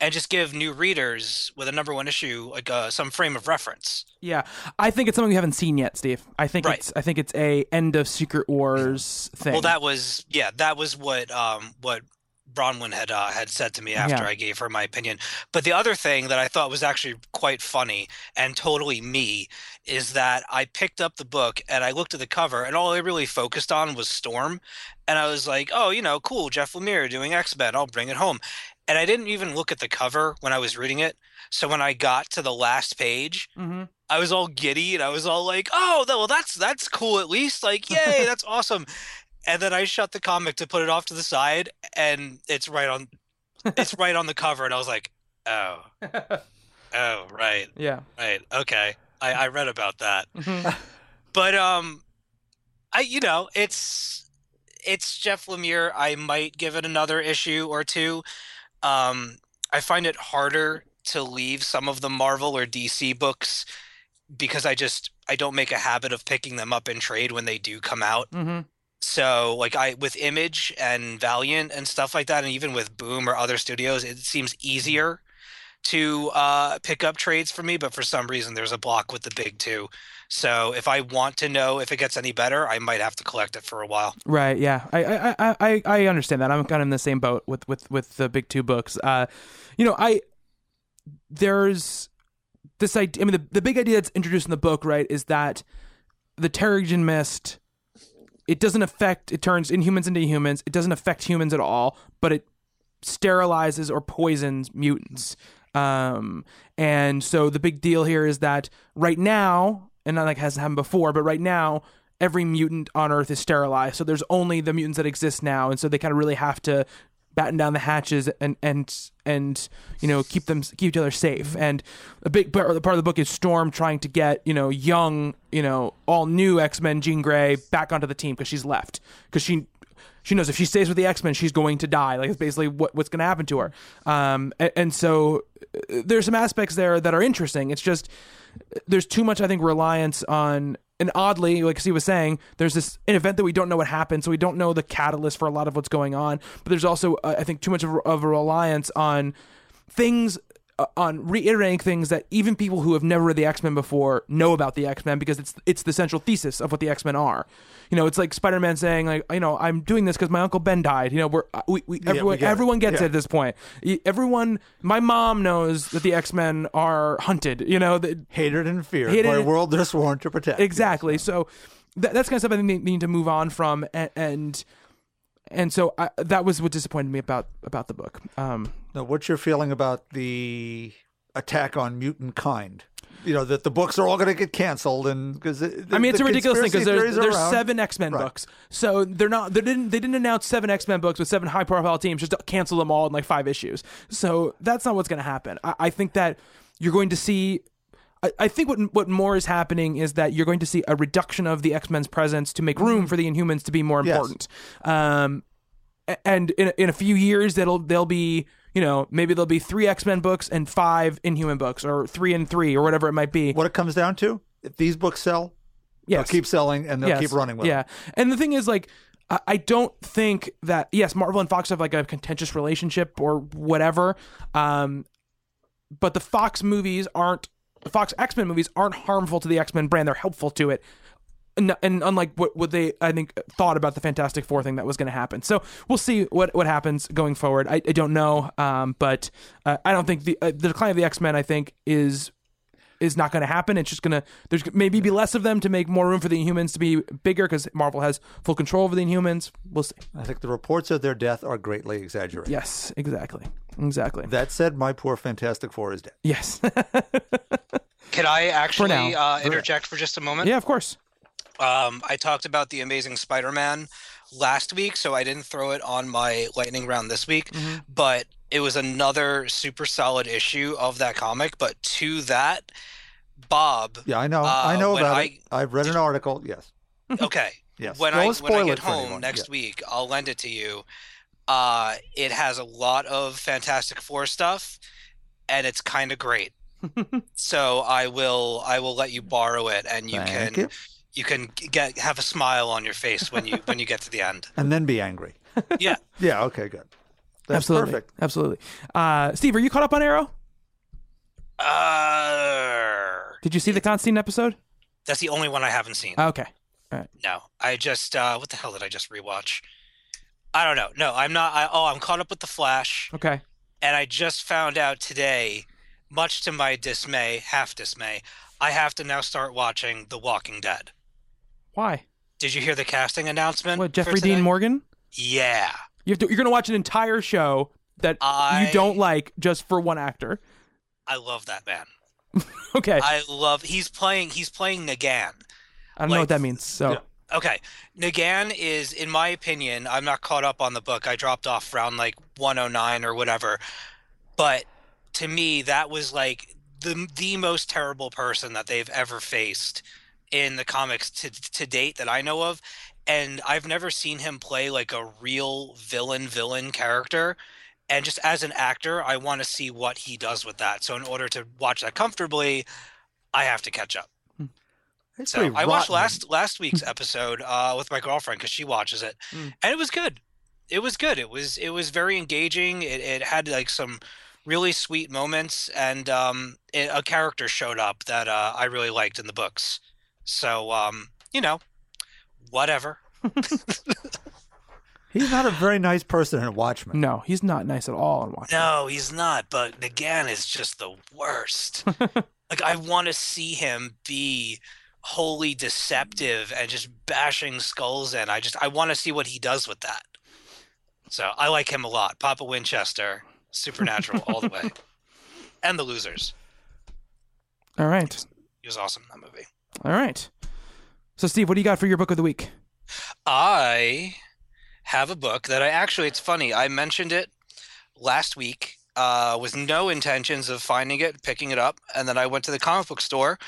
and just give new readers with a number one issue like uh, some frame of reference? Yeah, I think it's something we haven't seen yet, Steve. I think Right. it's I think it's a end of Secret Wars thing. Well, that was yeah, that was what um what Bronwyn had uh, had said to me after Yeah. I gave her my opinion. But the other thing that I thought was actually quite funny and totally me is that I picked up the book and I looked at the cover and all I really focused on was Storm, and I was like, oh, you know, cool, Jeff Lemire doing X Men, I'll bring it home. And I didn't even look at the cover when I was reading it. So when I got to the last page, Mhm. I was all giddy and I was all like, "Oh, well, that's that's cool at least. Like, yay, that's awesome." And then I shut the comic to put it off to the side, and it's right on, it's right on the cover, and I was like, "Oh, oh, right, yeah. right, okay." I, I read about that, Mhm. but um, I you know it's it's Jeff Lemire. I might give it another issue or two. Um, I find it harder to leave some of the Marvel or DC books because I just I don't make a habit of picking them up in trade when they do come out. Mhm. So like I with Image and Valiant and stuff like that, and even with Boom or other studios, it seems easier to uh, pick up trades for me. But for some reason, there's a block with the big two. So if I want to know if it gets any better, I might have to collect it for a while. Right. Yeah. I, I I I I understand that. I'm kind of in the same boat with with with the big two books. Uh, you know, I there's this idea. I mean, the the big idea that's introduced in the book, right, is that the Terrigen Mist. It doesn't affect. It turns inhumans into humans. It doesn't affect humans at all, but it sterilizes or poisons mutants. Um, and so the big deal here is that right now, and not like hasn't happened before, but right now, every mutant on Earth is sterilized. So there's only the mutants that exist now, and so they kind of really have to batten down the hatches and and and you know keep them keep each other safe. And a big part of the book is Storm trying to get you know young you know all new X Men Jean Grey back onto the team because she's left because she she knows if she stays with the X Men, she's going to die. Like it's basically what, what's going to happen to her. Um, and, and so uh, there's some aspects there that are interesting. It's just there's too much, I think, reliance on. And oddly, like Steve was saying, there's this an event that we don't know what happened, so we don't know the catalyst for a lot of what's going on. But there's also, uh, I think, too much of, of a reliance on things on reiterating things that even people who have never read the X Men before know about the X Men because it's it's the central thesis of what the X Men are. You know, it's like Spider Man saying like, you know, I'm doing this because my uncle Ben died. You know, we're uh, we, we everyone get it. everyone gets Yeah. it at this point. Everyone, my mom knows that the X Men are hunted. You know, Hated and feared Hated by a world they're sworn to protect. exactly. So that, that's kind of stuff I think they need to move on from, and and, and so I, that was what disappointed me about about the book. Um, Now, what's your feeling about the attack on mutant kind. You know that the books are all going to get canceled, and because I mean, it's a ridiculous thing because there's, there's seven X Men Right. books, so they're not they didn't they didn't announce seven X Men books with seven high profile teams just cancel them all in like five issues. So that's not what's going to happen. I, I think that you're going to see. I, I think what what more is happening is that you're going to see a reduction of the X Men's presence to make room for the Inhumans to be more important. Yes. Um, and in in a few years that'll they'll be you know maybe there'll be three X Men books and five Inhuman books or three and three or whatever it might be. What it comes down to, if these books sell, Yes. they'll keep selling and they'll Yes. keep running with yeah. it. And the thing is, like, I- I don't think that yes, Marvel and Fox have like a contentious relationship or whatever. Um, but the Fox movies aren't Fox X Men movies aren't harmful to the X Men brand. They're helpful to it. And, and unlike what, what they I think thought about the Fantastic Four thing that was going to happen, so we'll see what, what happens going forward. I, I don't know, um, but uh, I don't think the uh, the decline of the X Men I think is is not going to happen. It's just going to there's maybe be less of them to make more room for the Inhumans to be bigger because Marvel has full control over the Inhumans. We'll see. I think the reports of their death are greatly exaggerated. Yes, exactly, exactly. That said, my poor Fantastic Four is dead. yes, Can I actually now. uh, interject for just a moment? yeah, of course. Um, I talked about the Amazing Spider-Man last week, so I didn't throw it on my lightning round this week. Mm-hmm. But it was another super solid issue of that comic. But to that, Bob. Yeah, I know. Uh, I know when about I- it. I've read an article. Yes. Okay. Yes. When Don't I when spoil I it get for home anyone. next Yeah. week, I'll lend it to you. Uh, it has a lot of Fantastic Four stuff, and it's kind of great. so I will I will let you borrow it, and you Thank can you. You can get have a smile on your face when you when you get to the end. And then be angry. Yeah. Yeah. Okay. Good. That's absolutely, perfect. absolutely. Uh, Steve, are you caught up on Arrow? Uh, Did you see the Constantine episode? that's the only one I haven't seen. Okay, All right. No, I just uh, what the hell did I just rewatch? I don't know. No, I'm not. I, oh, I'm caught up with the Flash, okay. and I just found out today, much to my dismay, half dismay, I have to now start watching The Walking Dead. Why? Did you hear the casting announcement? What Jeffrey? Dean Morgan? Yeah, You have to, you're going to watch an entire show that I- you don't like just for one actor. I love that man. Okay, I love. He's playing. He's playing Negan. I don't know what that means. So. Okay. Negan is, in my opinion, I'm not caught up on the book. I dropped off around like 109 or whatever. But to me, that was like the the most terrible person that they've ever faced in the comics to to date that I know of. And I've never seen him play like a real villain villain character. And just as an actor, I want to see what he does with that. So in order to watch that comfortably, I have to catch up. It's So pretty I watched last last week's episode uh, with my girlfriend because she watches it, Mm. and it was good. It was good. It was it was very engaging. It, it had like some really sweet moments, and um, it, a character showed up that uh, I really liked in the books. So um, you know, whatever. He's not a very nice person in Watchmen. no, he's not nice at all in watching. No, he's not. But Negan is just the worst. like I want to see him be wholly deceptive and just bashing skulls in. I just I want to see what he does with that. So I like him a lot. Papa Winchester, Supernatural all the way, and the Losers. All right, He was awesome in that movie. All right. So Steve, what do you got for your book of the week? I have a book that I actually, it's funny, I mentioned it last week uh, with no intentions of finding it, picking it up. And then I went to the comic book store,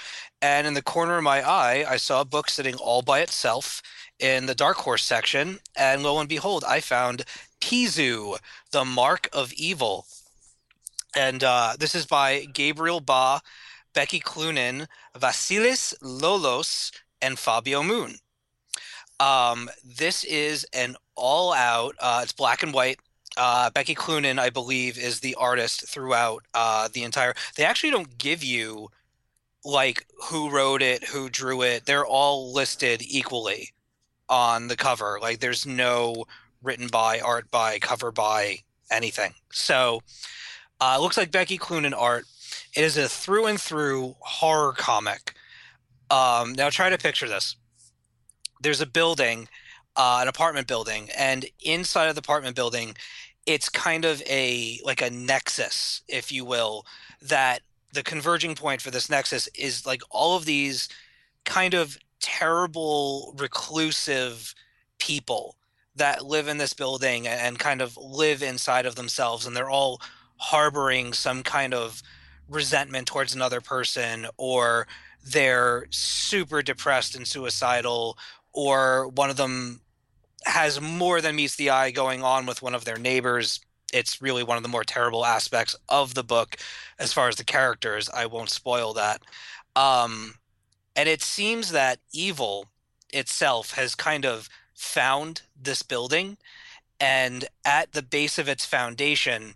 and in the corner of my eye, I saw a book sitting all by itself in the Dark Horse section. And lo and behold, I found Pixu, The Mark of Evil. And uh, this is by Gabriel Ba, Becky Cloonan, Vasilis Lolos, and Fabio Moon. Um, this is an all-out. Uh, it's black and white. Uh, Becky Cloonan, I believe, is the artist throughout uh, the entire. They actually don't give you like who wrote it, who drew it. They're all listed equally on the cover. Like there's no written by, art by, cover by, anything. So uh, it looks like Becky Cloonan art. It is a through and through horror comic. Um, now try to picture this there's a building, uh, an apartment building, and inside of the apartment building, it's kind of a like a nexus, if you will, that the converging point for this nexus is like all of these kind of terrible reclusive people that live in this building and, and kind of live inside of themselves and they're all harboring some kind of resentment towards another person or they're super depressed and suicidal or one of them has more than meets the eye going on with one of their neighbors. It's really one of the more terrible aspects of the book as far as the characters. I won't spoil that. Um, and it seems that evil itself has kind of found this building and at the base of its foundation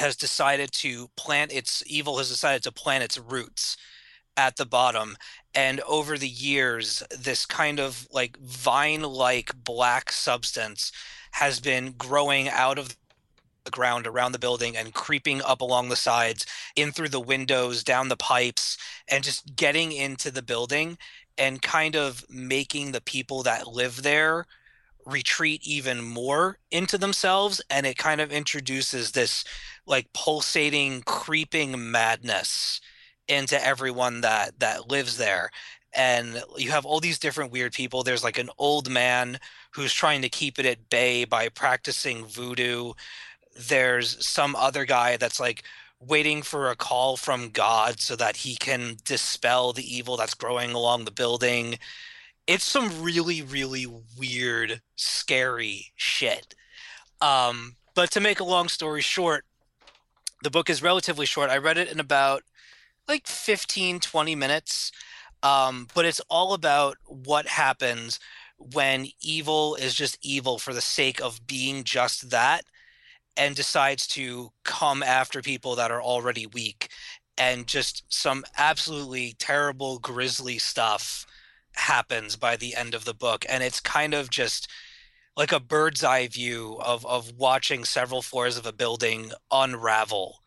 has decided to plant its evil has decided to plant its roots at the bottom. And over the years this kind of like vine like black substance has been growing out of the ground around the building and creeping up along the sides in through the windows down the pipes and just getting into the building and kind of making the people that live there retreat even more into themselves. And it kind of introduces this like pulsating creeping madness into everyone that that lives there. And you have all these different weird people. There's like an old man who's trying to keep it at bay by practicing voodoo. There's some other guy that's like waiting for a call from god so that he can dispel the evil that's growing along the building. It's some really really weird scary shit. Um but to make a long story short the book is relatively short. I read it in about like 15 20 minutes um, but it's all about what happens when evil is just evil for the sake of being just that and decides to come after people that are already weak and just some absolutely terrible grisly stuff happens by the end of the book. And it's kind of just like a bird's eye view of of watching several floors of a building unravel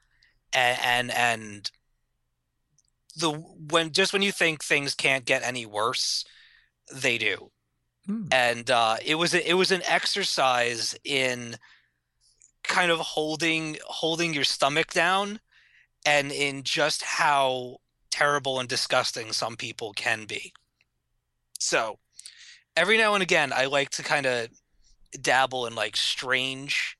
and and, and the when just when you think things can't get any worse, they do. Hmm. And uh, it was a, it was an exercise in kind of holding holding your stomach down, and in just how terrible and disgusting some people can be. So, every now and again, I like to kind of dabble in like strange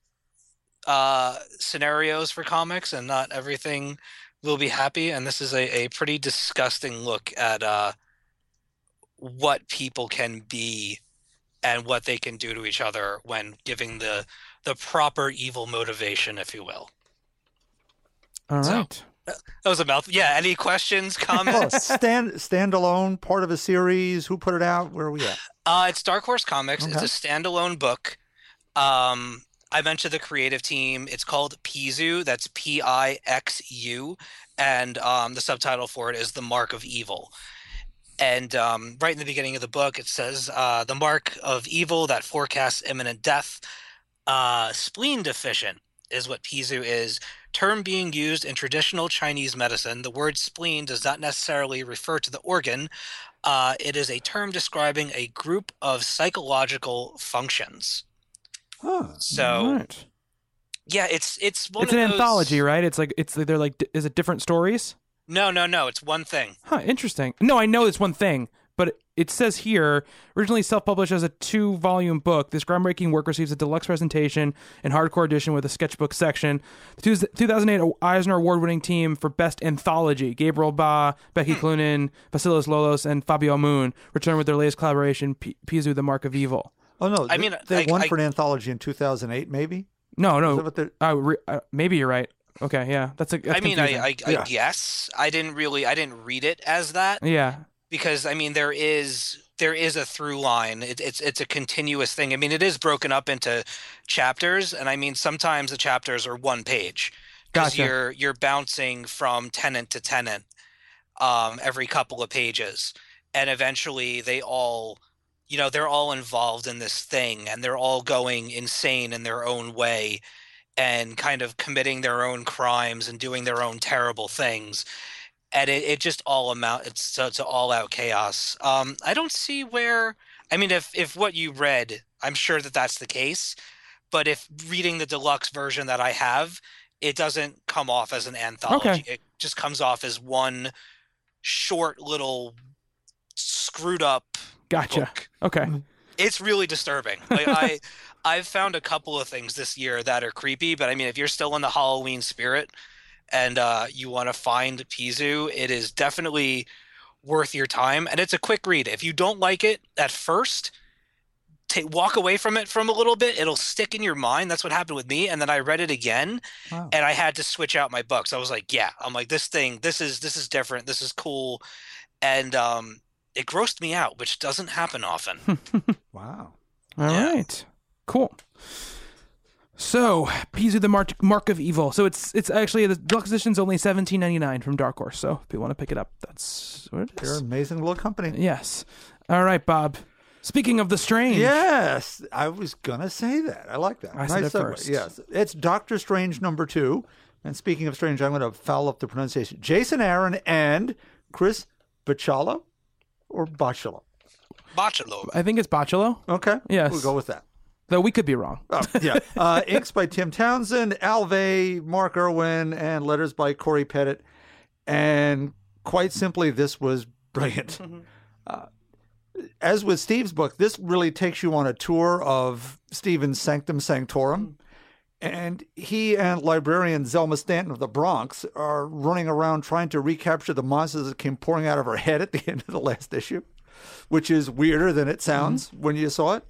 uh scenarios for comics and not everything will be happy. And this is a, a pretty disgusting look at uh, what people can be and what they can do to each other when giving the the proper evil motivation, if you will. All right. So- right. That was a mouth. Yeah. Any questions, Oh, comments? stand standalone, part of a series. Who put it out? Where are we at? Uh, it's Dark Horse Comics. Okay. It's a standalone book. Um, I mentioned the creative team. It's called Pixu. That's P I X U, and um, the subtitle for it is "The Mark of Evil." And um, right in the beginning of the book, it says uh, the mark of evil that forecasts imminent death. Uh, spleen deficient is what Pixu is. Term being used in traditional Chinese medicine. The word spleen does not necessarily refer to the organ, uh, it is a term describing a group of psychological functions. Huh. So right. yeah, it's it's one It's of an those- anthology, right? It's like it's they're like is it different stories? No, no, no. It's one thing. Huh, interesting. No, I know it's one thing, it says here originally self-published as a two-volume book. This groundbreaking work receives a deluxe presentation and hardcore edition with a sketchbook section. The two- 2008 Eisner Award-winning team for best anthology: Gabriel Ba, Becky Cloonan, Vasilis Lolos, and Fabio Moon return with their latest collaboration, P- Pixu: The Mark of Evil. Oh no! I mean, they I- won I- for an anthology in 2008, maybe. No, no, what uh, re- uh, maybe you're right. Okay, yeah, that's a. That's I mean, I, confusing. I, I Yeah. guess I didn't really, I didn't read it as that yeah, because I mean, there is there is a through line. It, it's it's a continuous thing. I mean, it is broken up into chapters, and I mean, sometimes the chapters are one page because Gotcha. you're you're bouncing from tenant to tenant um, every couple of pages, and eventually they all, you know, they're all involved in this thing, and they're all going insane in their own way, and kind of committing their own crimes and doing their own terrible things and it, it just all amount it's to, to all out chaos um i don't see where i mean if if what you read i'm sure that that's the case but if reading the deluxe version that i have it doesn't come off as an anthology. Okay. It just comes off as one short little screwed up Gotcha. book. Okay. It's really disturbing. Like I I've found a couple of things this year that are creepy, but I mean if you're still in the Halloween spirit and uh, you want to find Pixu, it is definitely worth your time and it's a quick read. If you don't like it at first, take walk away from it from a little bit. It'll stick in your mind. That's what happened with me. And then I read it again Wow. and I had to switch out my books. I was like, yeah, I'm like this thing, this is this is different. This is cool. And um it grossed me out, which doesn't happen often. Wow. All right, Yeah. Cool. So, Pixu the Mark, Mark of Evil. So it's it's actually the deluxe edition's only seventeen ninety nine from Dark Horse. So if you want to pick it up, that's what it They're an amazing little company. Yes. All right, Bob. Speaking of the strange. Yes, I was gonna say that. I like that. I said it segue. first. Yes, it's Doctor Strange number two. And speaking of strange, I'm going to foul up the pronunciation. Jason Aaron and Chris Bachala or Bachala. Bachelor. I think it's Bachello, Okay. Yes. We'll go with that. Though we could be wrong. Oh, yeah. Uh, inks by Tim Townsend, Al Vey, Mark Irwin, and letters by Corey Pettit. And quite simply, this was brilliant. Uh, as with Steve's book, this really takes you on a tour of Stephen's Sanctum Sanctorum. And he and librarian Zelma Stanton of the Bronx are running around trying to recapture the monsters that came pouring out of her head at the end of the last issue, which is weirder than it sounds when you saw it.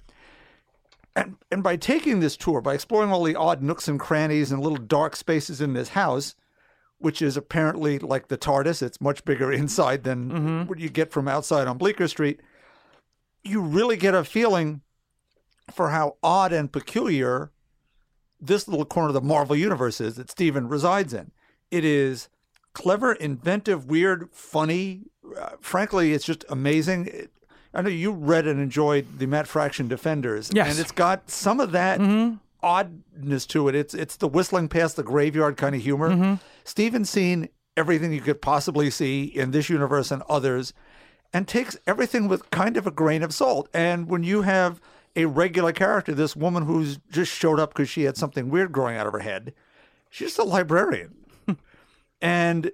And, and by taking this tour, by exploring all the odd nooks and crannies and little dark spaces in this house, which is apparently like the TARDIS, it's much bigger inside than what you get from outside on Bleecker Street, you really get a feeling for how odd and peculiar this little corner of the Marvel universe is that Steven resides in. It is clever, inventive, weird, funny. Uh, frankly, it's just amazing. It- I know you read and enjoyed the Matt Fraction Defenders, Yes. and it's got some of that mm-hmm. oddness to it. It's it's the whistling past the graveyard kind of humor. Mm-hmm. Steven's seen everything you could possibly see in this universe and others, and takes everything with kind of a grain of salt. And when you have a regular character, this woman who's just showed up because she had something weird growing out of her head, she's just a librarian, and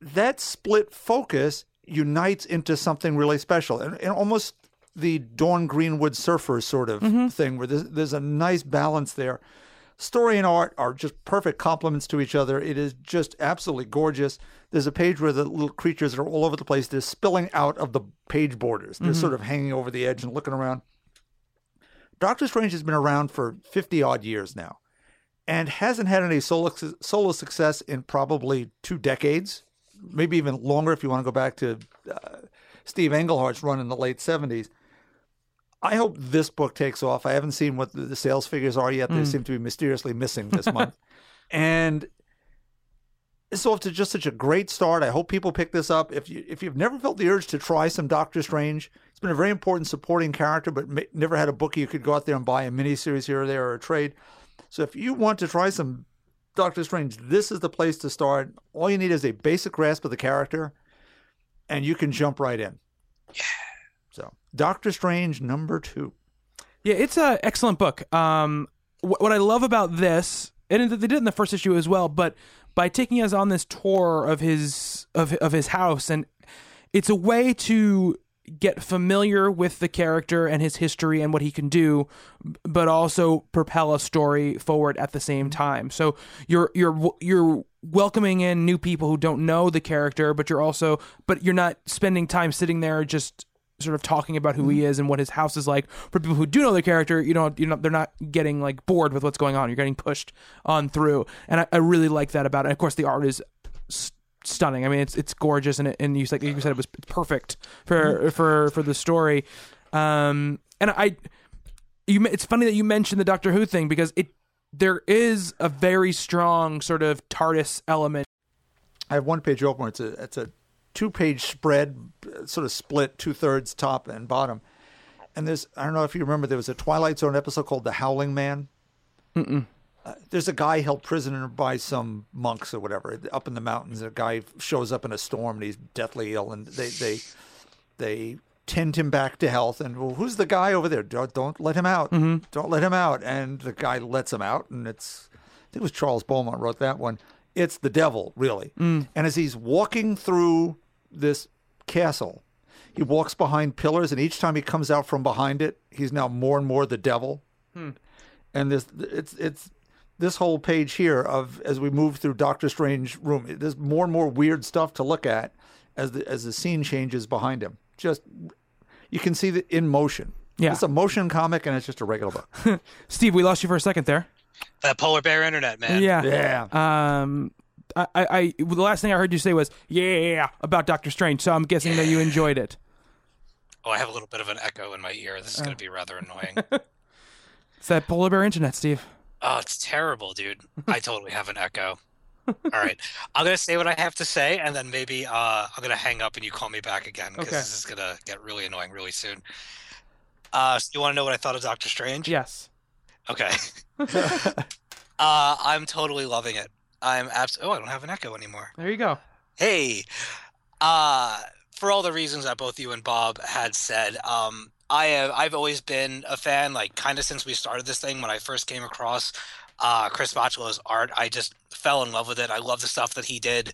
that split focus unites into something really special and, and almost the Dawn Greenwood surfer sort of mm-hmm. thing where there's, there's a nice balance there. Story and art are just perfect complements to each other. It is just absolutely gorgeous. There's a page where the little creatures are all over the place. They're spilling out of the page borders. They're sort mm-hmm. of hanging over the edge and looking around. Doctor Strange has been around for 50 odd years now and hasn't had any solo, solo success in probably two decades, maybe even longer if you want to go back to uh, Steve Englehart's run in the late 70s. I hope this book takes off. I haven't seen what the, sales figures are yet. They seem to be mysteriously missing this month. And it's off to just such a great start. I hope people pick this up. If you if you've never felt the urge to try some Doctor Strange, it's been a very important supporting character, but ma- never had a book you could go out there and buy a miniseries here or there or a trade. So if you want to try some Doctor Strange, this is the place to start. All you need is a basic grasp of the character, and you can jump right in. Yeah. So Doctor Strange number two. Yeah, it's an excellent book. Um, wh- what I love about this, and they did it in the first issue as well, but by taking us on this tour of his of of his house, and it's a way to get familiar with the character and his history and what he can do, but also propel a story forward at the same time. So you're you're you're welcoming in new people who don't know the character, but you're also but you're not spending time sitting there just sort of talking about who he mm-hmm. is and what his house is like. For people who do know the character, you know, you know, they're not getting like bored with what's going on. You're getting pushed on through, and I, I really like that about it. And of course, the art is s- stunning. I mean, it's it's gorgeous, and it, and you said you said it was perfect for for for the story. Um, and I, you, it's funny that you mentioned the Doctor Who thing because it there is a very strong sort of TARDIS element. I have one page open. It's a it's a two page spread, sort of split two thirds top and bottom. And there's I don't know if you remember there was a Twilight Zone episode called The Howling Man. Uh, there's a guy held prisoner by some monks or whatever up in the mountains. A guy shows up in a storm and he's deathly ill, and they they they tend him back to health. And well, who's the guy over there? Don't, don't let him out. Mm-hmm. Don't let him out. And the guy lets him out, and it's think it was Charles Beaumont wrote that one. It's the devil, really. Mm. And as he's walking through this castle, he walks behind pillars, and each time he comes out from behind it, he's now more and more the devil. Hmm. And this, it's it's this whole page here of as we move through Doctor Strange room, there's more and more weird stuff to look at as the as the scene changes behind him. Just you can see that in motion. Yeah. it's a motion comic, and it's just a regular book. Steve, we lost you for a second there. That polar bear internet, man. Yeah. yeah. Um, I, I, I, the last thing I heard you say was yeah about Doctor Strange. So I'm guessing that you enjoyed it. Oh, I have a little bit of an echo in my ear. This is going to be rather annoying. It's that polar bear internet, Steve. Oh, it's terrible, dude. I totally have an echo. All right, I'm gonna say what I have to say, and then maybe uh, I'm gonna hang up and you call me back again because Okay. this is gonna get really annoying really soon. Uh, so you want to know what I thought of Doctor Strange? Yes. Okay. uh, I'm totally loving it. I'm abs. Oh, I don't have an echo anymore. There you go. Hey, uh, for all the reasons that both you and Bob had said, um, I have I've always been a fan, like kind of since we started this thing. When I first came across uh, Chris Bachalo's art, I just fell in love with it. I love the stuff that he did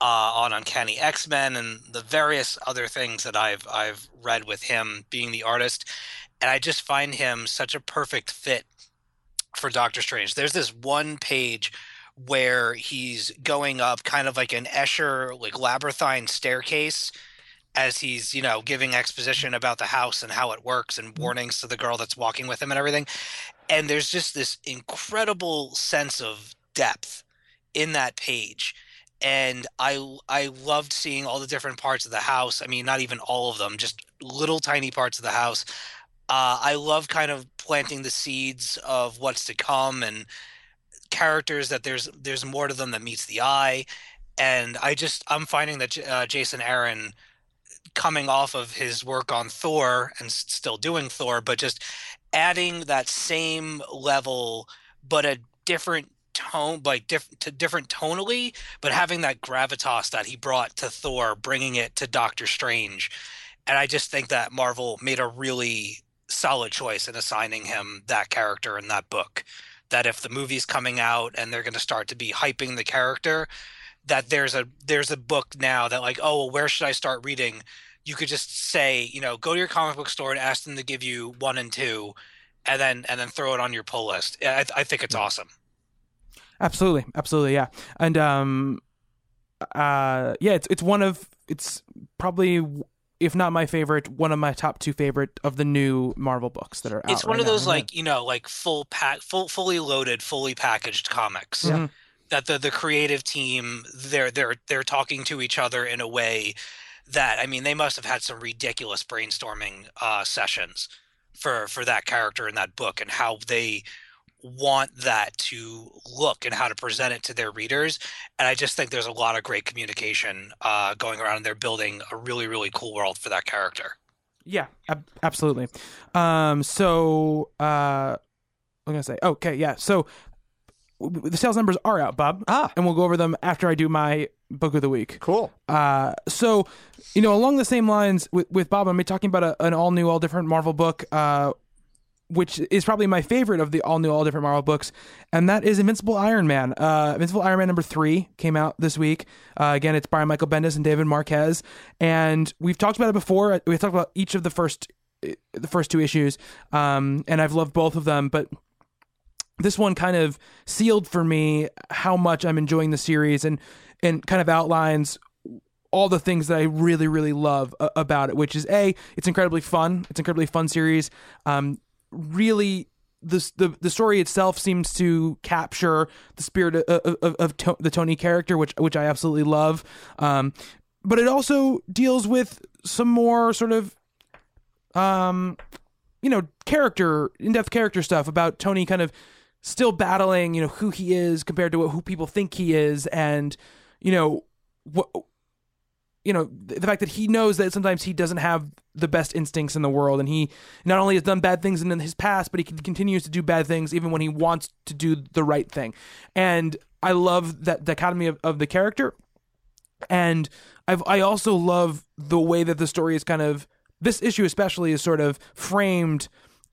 uh, on Uncanny X Men and the various other things that I've I've read with him being the artist, and I just find him such a perfect fit for Doctor Strange. There's this one page where he's going up kind of like an Escher like labyrinthine staircase as he's you know giving exposition about the house and how it works and warnings to the girl that's walking with him and everything. And there's just this incredible sense of depth in that page. And i i loved seeing all the different parts of the house. I mean not even all of them just little tiny parts of the house. Uh, i love kind of planting the seeds of what's to come and characters that there's there's more to them than meets the eye. And i just i'm finding that uh, jason aaron coming off of his work on thor and still doing thor but just adding that same level but a different tone like diff- to different tonally but having that gravitas that he brought to thor bringing it to doctor strange. And i just think that marvel made a really solid choice in assigning him that character in that book. That if the movie's coming out and they're going to start to be hyping the character that there's a there's a book now that like oh well, where should i start reading you could just say you know go to your comic book store and ask them to give you one and two and then and then throw it on your pull list i, I think it's awesome Absolutely, absolutely, yeah. And um, uh, yeah, it's it's one of it's probably if not my favorite, one of my top two favorite of the new Marvel books that are out. it's one right of now. those like you know like full pack full fully loaded fully packaged comics Mhm. That the the creative team they're they're they're talking to each other in a way that I mean they must have had some ridiculous brainstorming uh, sessions for for that character in that book and how they want that to look and how to present it to their readers and I just think there's a lot of great communication uh, going around and they're building a really really cool world for that character. Yeah, ab- absolutely. Um, so uh, I'm gonna say, okay, yeah. So the sales numbers are out, Bob. Ah. and we'll go over them after I do my book of the week. Cool. Uh, so, you know, along the same lines with, with Bob, I'm talking about a, an all new, all different Marvel book, uh, which is probably my favorite of the all new, all different Marvel books, and that is Invincible Iron Man. Uh, Invincible Iron Man number three came out this week. Uh, again, it's by Michael Bendis and David Marquez, and we've talked about it before. We've talked about each of the first, the first two issues, um, and I've loved both of them, but this one kind of sealed for me how much I'm enjoying the series and and kind of outlines all the things that I really really love about it, which is a it's incredibly fun. It's an incredibly fun series. Um, really. The, the the story itself seems to capture the spirit of, of, of, of to, the Tony character, which which I absolutely love. Um, but it also deals with some more sort of um, you know, character, in-depth character stuff about Tony kind of still battling, you know, who he is compared to what, who people think he is, and you know, what, you know, the fact that he knows that sometimes he doesn't have the best instincts in the world, and he not only has done bad things in his past, but he continues to do bad things even when he wants to do the right thing. And I love that dichotomy of, of the character. And I've I also love the way that the story is kind of this issue especially is sort of framed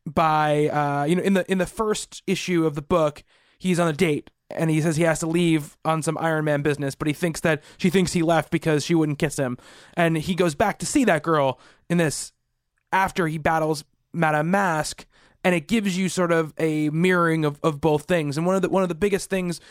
by uh you know in the in the first issue of the book he's on a date and he says he has to leave on some Iron Man business, but he thinks that she thinks he left because she wouldn't kiss him, and he goes back to see that girl in this after he battles Madame Masque, and it gives you sort of a mirroring of, of both things. And one of the one of the biggest things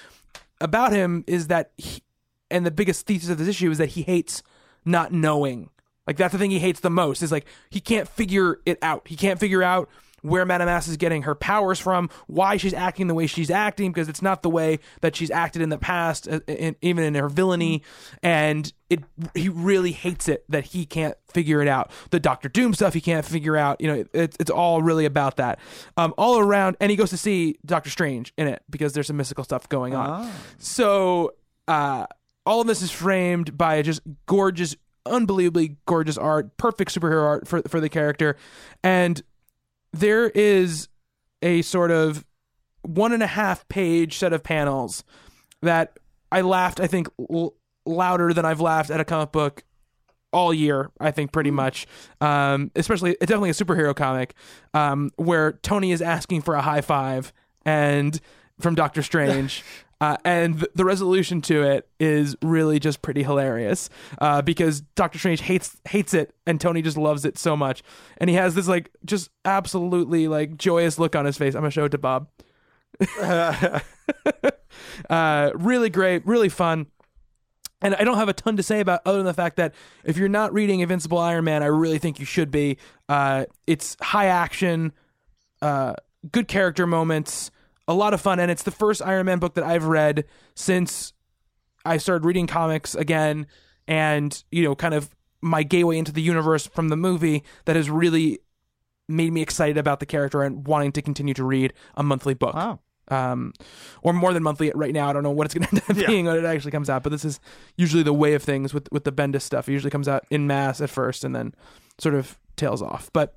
about him is that, he, and the biggest thesis of this issue is that he hates not knowing. Like that's the thing he hates the most is like he can't figure it out. He can't figure out where Madame Masque is getting her powers from, why she's acting the way she's acting, because it's not the way that she's acted in the past, uh, in, even in her villainy. And it he really hates it that he can't figure it out. The Doctor Doom stuff he can't figure out. You know, it, it's all really about that. Um, all around, and he goes to see Doctor Strange in it because there's some mystical stuff going on. So uh, all of this is framed by just gorgeous, unbelievably gorgeous art, perfect superhero art for for the character, and there is a sort of one and a half page set of panels that I laughed. I think l- louder than I've laughed at a comic book all year. I think pretty much, um, especially it's definitely a superhero comic um, where Tony is asking for a high five and from Doctor Strange. Uh, and th- the resolution to it is really just pretty hilarious uh, because Doctor Strange hates hates it and Tony just loves it so much, and he has this like just absolutely like joyous look on his face. I'm gonna show it to Bob. uh, really great, really fun. And I don't have a ton to say about other than the fact that if you're not reading Invincible Iron Man, I really think you should be. Uh, it's high action, uh, good character moments, a lot of fun, and it's the first Iron Man book that I've read since I started reading comics again, and you know, kind of my gateway into the universe from the movie that has really made me excited about the character and wanting to continue to read a monthly book Wow. um, or more than monthly right now. I don't know what it's going to end up Yeah. being when it actually comes out, but this is usually the way of things with with the Bendis stuff. It usually comes out in mass at first and then sort of tails off. But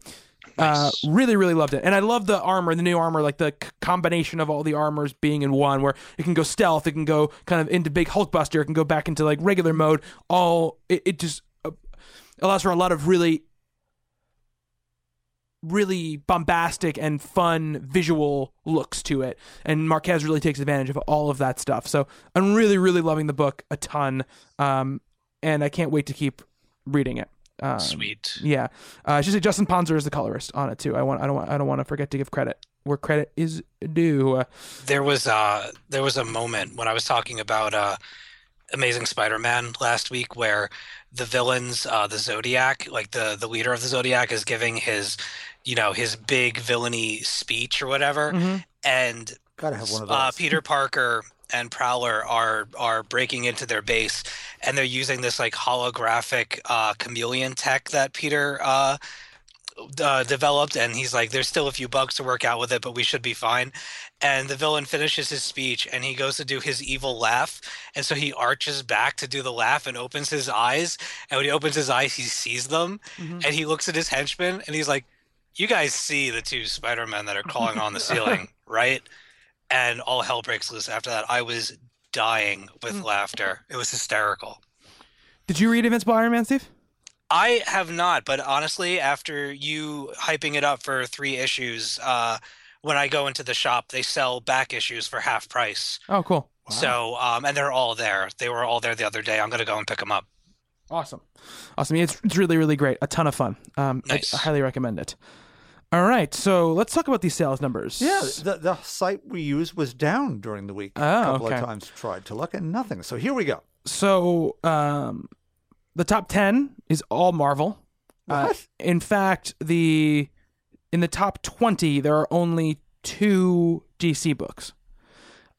uh, really, really loved it, and I love the armor, the new armor, like the c- combination of all the armors being in one, where it can go stealth, it can go kind of into big Hulkbuster, it can go back into like regular mode. All it, it just uh, allows for a lot of really really bombastic and fun visual looks to it. And Marquez really takes advantage of all of that stuff. So I'm really, really loving the book a ton. Um, and I can't wait to keep reading it. Um, Sweet. Yeah. Uh, I should say Justin Ponsor is the colorist on it too. I want, I don't want, I don't want to forget to give credit where credit is due. Uh, There was uh there was a moment when I was talking about uh Amazing Spider-Man last week where the villains, uh the Zodiac, like the the leader of the Zodiac is giving his you know, his big villainy speech or whatever. And Gotta have one of those. uh, Peter Parker and Prowler are are breaking into their base, and they're using this like holographic uh, chameleon tech that Peter uh, uh, developed. And he's like, "There's still a few bugs to work out with it, but we should be fine." And the villain finishes his speech, and he goes to do his evil laugh, and so he arches back to do the laugh and opens his eyes. And when he opens his eyes, he sees them, and he looks at his henchmen, and he's like. You guys see the two Spider-Men that are crawling on the ceiling, right? And all hell breaks loose after that. I was dying with laughter. It was hysterical. did you read Invincible Iron Man, Steve? I have not, but honestly, after you hyping it up for three issues, uh, when I go into the shop, they sell back issues for half price. Oh, cool. So, um, and they're all there. They were all there the other day. I'm gonna go and pick them up. Awesome. Awesome. It's, it's really, really great. A ton of fun. Um, I- I, highly recommend it. All right. So let's talk about these sales numbers. Yeah, the, the site we used was down during the week. Oh, a couple okay. of times tried to look and nothing. So here we go. So um, the top 10 is all Marvel. Uh, What? in fact, the in the top 20, there are only two DC books.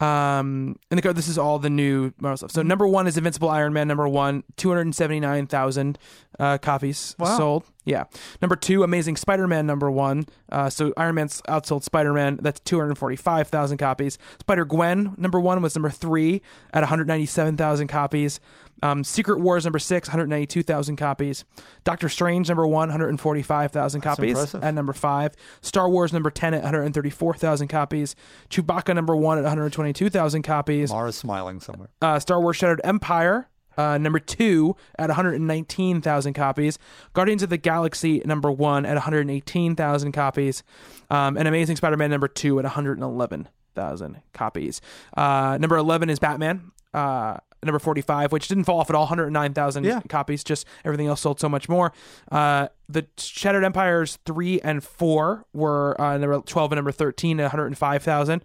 Um, and the, this is all the new Marvel stuff. So number one is Invincible Iron Man. Number one, two hundred seventy nine thousand uh, copies Wow. sold. Yeah. Number two, Amazing Spider Man. Number one. Uh, so Iron Man's outsold Spider Man. That's two hundred forty five thousand copies. Spider Gwen. Number one was number three at one hundred ninety seven thousand copies. Um, Secret Wars number six, 192,000 copies. Doctor Strange number one, 145,000 copies impressive. at number five. Star Wars number 10 at 134,000 copies. Chewbacca number one at 122,000 copies. Mara's smiling somewhere. Uh, Star Wars Shattered Empire. Uh, number two at 119,000 copies. Guardians of the Galaxy number one at 118,000 copies. Um, and Amazing Spider-Man number two at 111,000 thousand copies. Uh, number eleven is Batman. Uh, number forty five, which didn't fall off at all, hundred nine thousand Yeah. copies. Just everything else sold so much more. Uh, the Shattered Empires three and four were uh, number twelve and number thirteen at one hundred five thousand.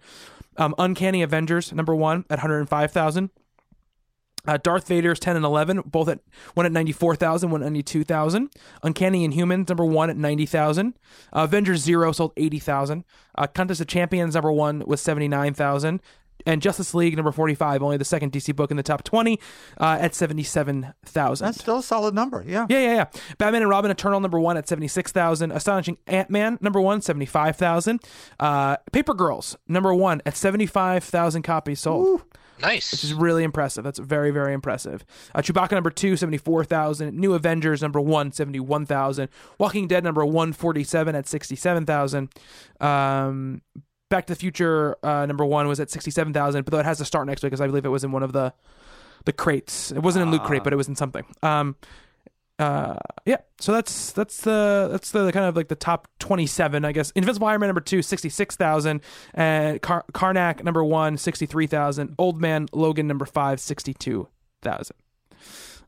Um, Uncanny Avengers number one at one hundred five thousand. Uh, Darth Vader's 10 and 11, both at one at 94,000, one at 92,000. Uncanny Inhumans, number one at 90,000. Uh, Avengers Zero sold 80,000. Uh, Contest of Champions, number one was 79,000. And Justice League, number 45, only the second DC book in the top 20, uh, at 77,000. That's still a solid number. Yeah. Yeah, yeah, yeah. Batman and Robin Eternal number one at 76,000. Astonishing Ant Man number one, 75,000. Uh, Paper Girls number one at 75,000 copies sold Nice. which is really impressive. That's very, very impressive. Uh, Chewbacca number two, 74,000. New Avengers number one, 71,000. Walking Dead number 147 at 67,000. Um, Back to the Future uh, number one was at 67,000, but though it has to start next week because I believe it was in one of the the crates. It wasn't in Loot Crate, but it was in something. Um, uh, yeah. So that's that's the that's the kind of like the top twenty seven, I guess. Invincible Iron Man number two, sixty six thousand, and Car- Karnak number one, sixty three thousand. Old Man Logan number five, sixty two thousand.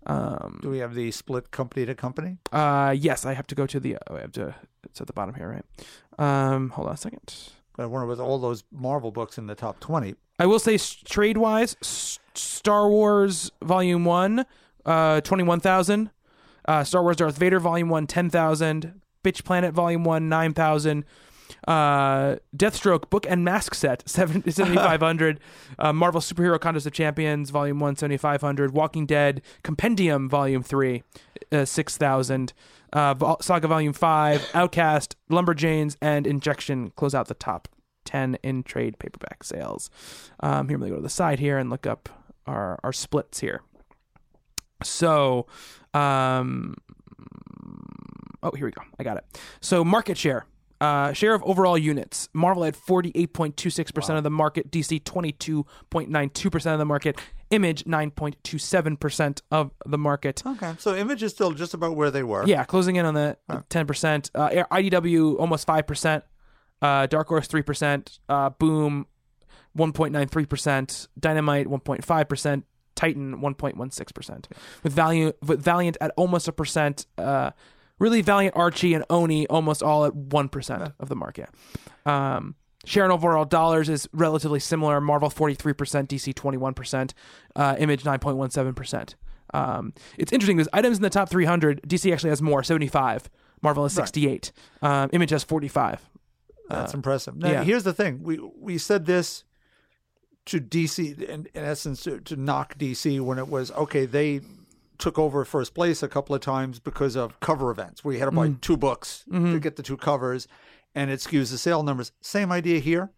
Um. Do we have the split company to company? Uh. Yes, I have to go to the. Oh, I have to. It's at the bottom here, right? Um. Hold on a second. I wonder with all those Marvel books in the top 20. I will say trade wise, Star Wars Volume One, uh, twenty one thousand. Uh, Star Wars Darth Vader Volume One, ten thousand. Bitch Planet Volume One, nine thousand. Uh, Deathstroke Book and Mask Set, seven seventy five hundred. uh, Marvel Superhero Contest of Champions Volume One, seventy five hundred. Walking Dead Compendium Volume Three, uh, six thousand. Uh, Vol- Saga Volume Five, Outcast, Lumberjanes, and Injection close out the top 10 in trade paperback sales. Um, here, let me go to the side here and look up our, our splits here. So, um, oh, here we go. I got it. So, market share. Uh, share of overall units. Marvel had 48.26% of the market. DC 22.92% of the market. Image 9.27% of the market. Okay. So Image is still just about where they were. Yeah, closing in on the ten percent. Uh, IDW almost five percent. Uh, Dark Horse three percent. Uh, Boom, one point nine three percent. Dynamite one point five percent. Titan one point one six percent. With Valiant, with Valiant at almost a percent. Uh, really Valiant, Archie, and Oni almost all at one percent of the market. Um, share in overall dollars is relatively similar. Marvel forty three percent, DC twenty one percent, uh, Image nine point one seven percent. Um, it's interesting because items in the top 300, DC actually has more, 75. Marvel has 68. Um, Image has 45. That's impressive. Now, yeah. here's the thing: we we said this to DC, in, in essence, to, to knock DC when it was okay. They took over first place a couple of times because of cover events. We had to buy Mm. two books Mm-hmm. to get the two covers, and it skews the sale numbers. Same idea here.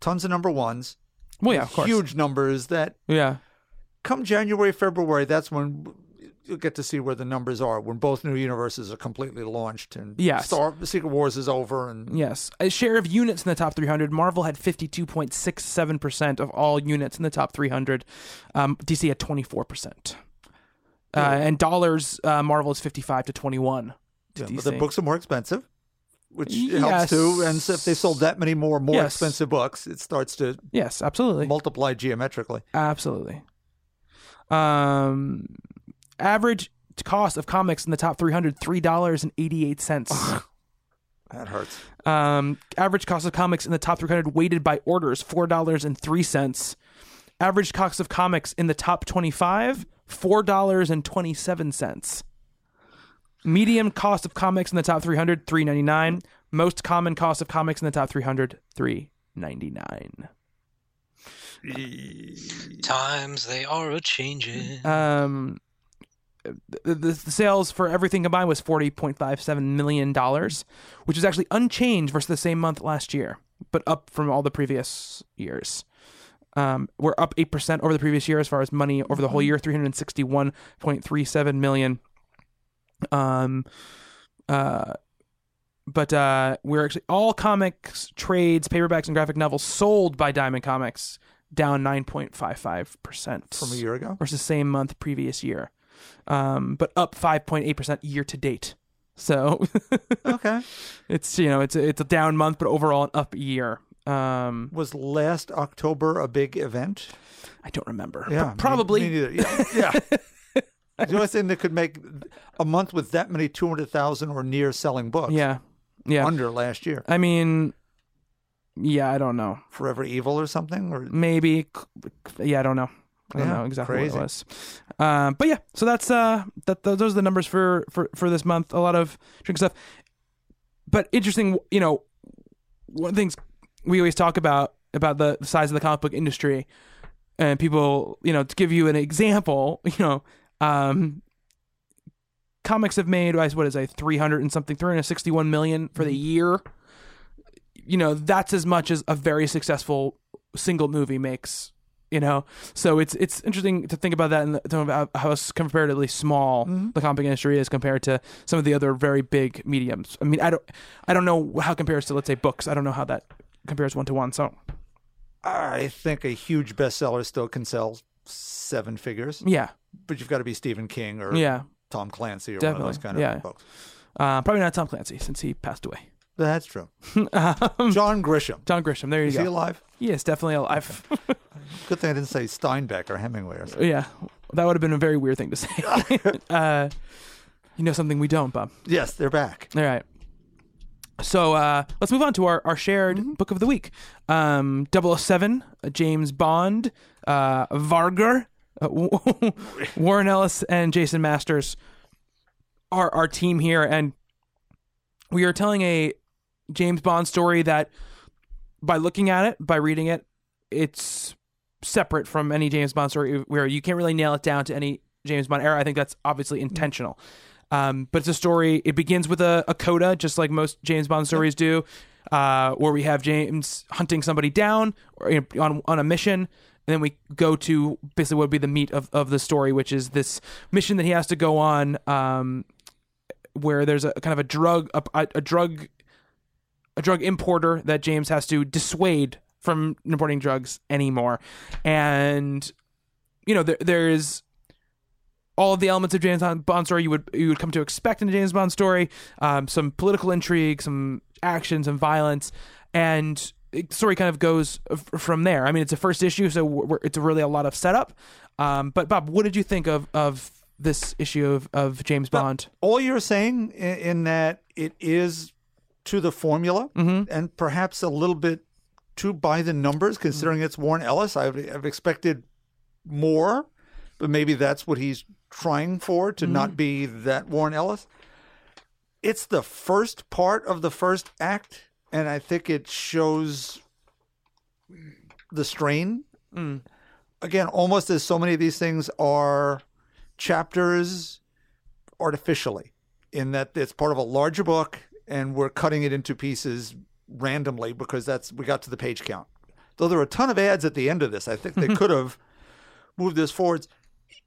Tons of number ones, Well, yeah, of course. huge numbers. That Yeah. come January, February, that's when you'll get to see where the numbers are when both new universes are completely launched and Yes. Star Secret Wars is over and Yes. A share of units in the top 300. Marvel had 52.67% of all units in the top 300. Um, DC had 24%. Uh, and dollars, uh, Marvel is 55 to 21. To Yeah, the books are more expensive, which Yes. helps too. And so if they sold that many more more Yes. expensive books, it starts to Yes, absolutely. multiply geometrically. Absolutely. Um, average cost of comics in the top 300, $3.88. That hurts. Um, average cost of comics in the top 300 weighted by orders, $4.03. Average cost of comics in the top 25, $4.27. Medium cost of comics in the top 300, $3.99. Most common cost of comics in the top 300, $3.99. Times they are a changing. Um, the, the, the sales for everything combined was forty point five seven million dollars, which is actually unchanged versus the same month last year, but up from all the previous years. Um, we're up eight percent over the previous year as far as money over the whole year, three hundred sixty one point three seven million. Um, uh, but uh, we're actually all comics, trades, paperbacks, and graphic novels sold by Diamond Comics down nine point five five percent From a year ago? versus the same month previous year, um, but up five point eight percent year to date. So Okay. it's you know it's a, it's a down month, but overall an up year. Um, Was last October a big event? I don't remember. Yeah, me- probably. Me, neither. Yeah. yeah. the only thing that could make a month with that many two hundred thousand or near selling books. yeah, yeah. Under last year, I mean, yeah, I don't know. Forever Evil or something, or Maybe. Yeah, I don't know. I don't Yeah, know exactly crazy. what it was. Um, but yeah, so that's uh, that those are the numbers for for for this month. A lot of drink stuff. But interesting, you know, one of the things we always talk about about the, the size of the comic book industry, and people, you know, to give you an example, you know, um, comics have made what is it, three hundred and something, three hundred sixty one million for the year. You know, that's as much as a very successful single movie makes. You know, so it's it's interesting to think about that and think about how comparatively small the comic industry is compared to some of the other very big mediums. I mean, I don't I don't know how it compares to let's say books. I don't know how that compares one to one. So I think a huge bestseller still can sell seven figures, yeah, but you've got to be Stephen King or yeah, Tom Clancy or Definitely, one of those kind of yeah. folks. uh, probably not Tom Clancy since he passed away. That's true. um, John Grisham. John Grisham, there you Is go. he alive? He is definitely alive. Good thing I didn't say Steinbeck or Hemingway or something. yeah, that would have been a very weird thing to say. uh, you know something we don't, Bob. Yes, they're back. All right. So uh, let's move on to our, our shared book of the week. Um, 007, uh, James Bond, uh, Vargr, uh, Warren Ellis, and Jason Masters are our team here. And we are telling a James Bond story that, by looking at it, by reading it, it's separate from any James Bond story where you can't really nail it down to any James Bond era. I think that's obviously intentional. Um, but it's a story. It begins with a, a coda, just like most James Bond stories do, uh, where we have James hunting somebody down or, you know, on on a mission, and then we go to basically what would be the meat of, of the story, which is this mission that he has to go on, um, where there's a kind of a drug a, a, a drug a drug importer that James has to dissuade from importing drugs anymore, and you know there there is all of the elements of James Bond story you would you would come to expect in a James Bond story. Um, some political intrigue, some action, some violence, and the story kind of goes from there. I mean, it's a first issue, so we're, it's really a lot of setup. Um, but Bob, what did you think of of this issue of, of James Bond? All you're saying in, in that it is to the formula Mm-hmm. and perhaps a little bit too by the numbers, Mm-hmm. considering it's Warren Ellis. I've, I've expected more, but maybe that's what he's trying for to Mm-hmm. not be that Warren Ellis. It's the first part of the first act, and I think it shows the strain. Mm. Again, almost as so many of these things are chapters artificially, in that it's part of a larger book, and we're cutting it into pieces randomly because that's we got to the page count. Though there are a ton of ads at the end of this, I think they could have moved this forwards.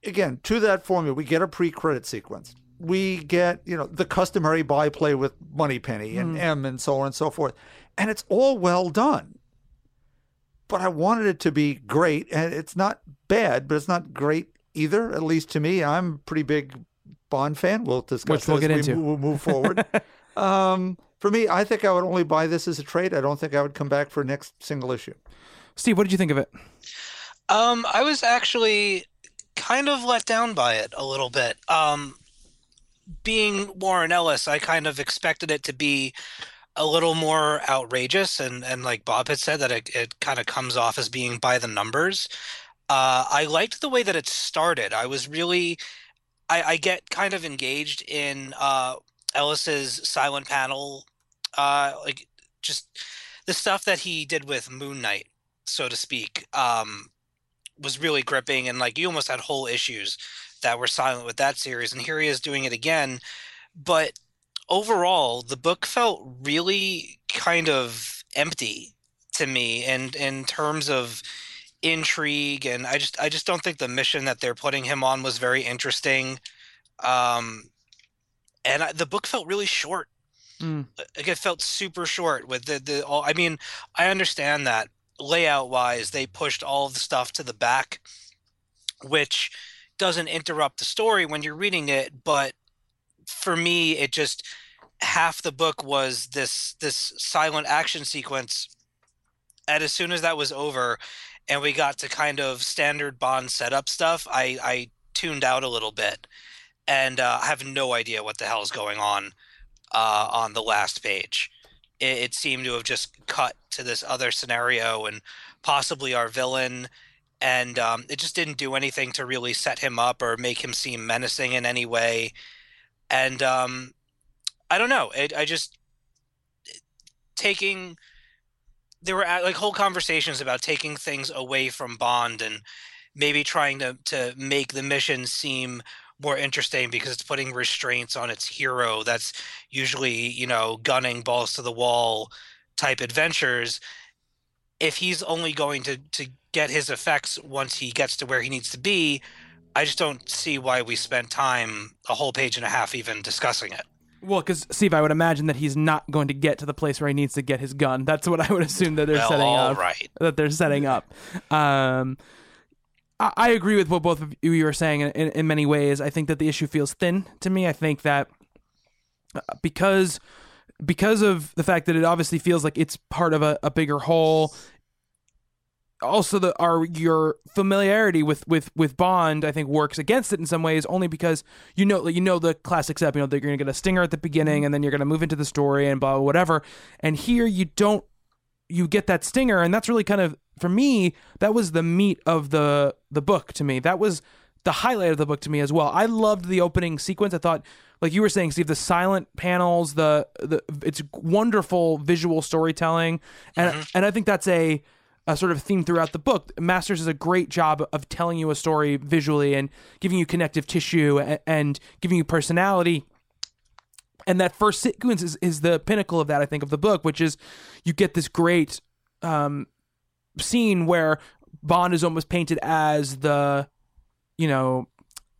Again, to that formula, we get a pre-credit sequence. We get, you know, the customary byplay with Moneypenny and M and so on and so forth. And it's all well done. But I wanted it to be great. And it's not bad, but it's not great either, at least to me. I'm a pretty big Bond fan. We'll discuss Which we'll that get as we into. move, move forward. um, for me, I think I would only buy this as a trade. I don't think I would come back for next single issue. Steve, what did you think of it? Um, I was actually kind of let down by it a little bit. Um, being Warren Ellis, I kind of expected it to be a little more outrageous, and and like Bob had said, that it, it kind of comes off as being by the numbers. Uh, I liked the way that it started. I was really, I, I get kind of engaged in uh, Ellis's silent panel, uh, like just the stuff that he did with Moon Knight, so to speak. Um, was really gripping and like you almost had whole issues that were silent with that series and here he is doing it again. But overall the book felt really kind of empty to me and in terms of intrigue and I just I just don't think the mission that they're putting him on was very interesting. Um and I, the book felt really short. Mm. like it felt super short with the the all I mean I understand that layout wise they pushed all of the stuff to the back which doesn't interrupt the story when you're reading it but for me it just half the book was this this silent action sequence and as soon as that was over, and we got to kind of standard Bond setup stuff, I I tuned out a little bit, and uh, I have no idea what the hell is going on uh, on the last page. It, it seemed to have just cut to this other scenario and possibly our villain, and um, it just didn't do anything to really set him up or make him seem menacing in any way. And um, I don't know. It, I just taking there were like whole conversations about taking things away from Bond and maybe trying to to make the mission seem more interesting because it's putting restraints on its hero that's usually you know gunning balls to the wall type adventures if he's only going to to get his effects once he gets to where he needs to be i just don't see why we spent time a whole page and a half even discussing it Well, because Steve, I would imagine that he's not going to get to the place where he needs to get his gun. That's what I would assume that they're Well, setting up. right. That they're setting up. Um, I, I agree with what both of you were saying in, in, in many ways. I think that the issue feels thin to me. I think that uh, because because of the fact that it obviously feels like it's part of a, a bigger whole also the our your familiarity with with with Bond I think works against it in some ways only because you know you know the classic step you know that you're gonna get a stinger at the beginning and then you're gonna move into the story and blah, blah whatever and here you don't you get that stinger and that's really kind of for me that was the meat of the the book to me. That was the highlight of the book to me as well. I loved the opening sequence. I thought like you were saying Steve the silent panels the the it's wonderful visual storytelling. And and I think that's a a sort of theme throughout the book. Masters does a great job of telling you a story visually and giving you connective tissue and, and giving you personality. And that first sequence is, is the pinnacle of that, I think, of the book, which is you get this great um, scene where Bond is almost painted as the, you know,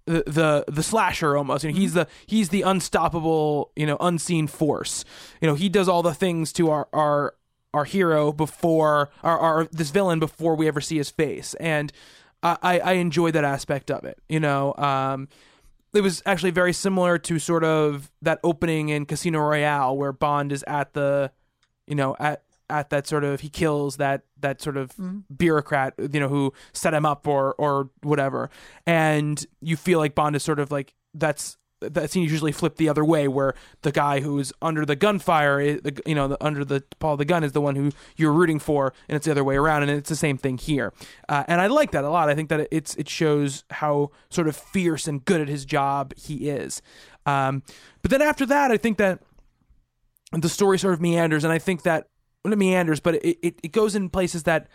the the the slasher almost. You know, he's the he's the unstoppable, you know, unseen force. You know, he does all the things to our our our hero before our, our this villain before we ever see his face, and I I I enjoy that aspect of it. You know, um, it was actually very similar to sort of that opening in Casino Royale where Bond is at the, you know, at at that sort of he kills that that sort of bureaucrat you know who set him up or or whatever. And you feel like bond is sort of like that's that scene usually flipped the other way where the guy who's under the gunfire you know the, under the paul of the gun is the one who you're rooting for and it's the other way around and it's the same thing here. Uh, and i like that a lot. I think that it's it shows how sort of fierce and good at his job he is. Um, but then after that i think that the story sort of meanders and i think that not meanders but it, it, it goes in places that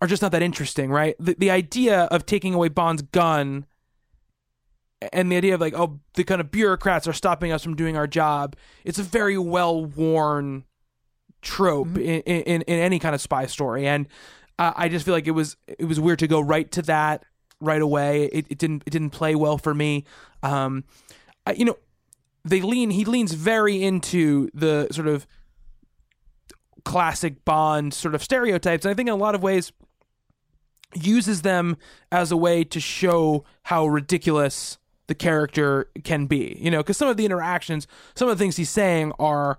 are just not that interesting right? The, the idea of taking away bond's gun and the idea of like oh the kind of bureaucrats are stopping us from doing our job it's a very well worn trope in, in in any kind of spy story. And uh, i just feel like it was it was weird to go right to that right away. It, it didn't it didn't play well for me. Um I, you know they lean he leans very into the sort of classic bond sort of stereotypes and i think in a lot of ways uses them as a way to show how ridiculous the character can be. You know, because some of the interactions, some of the things he's saying are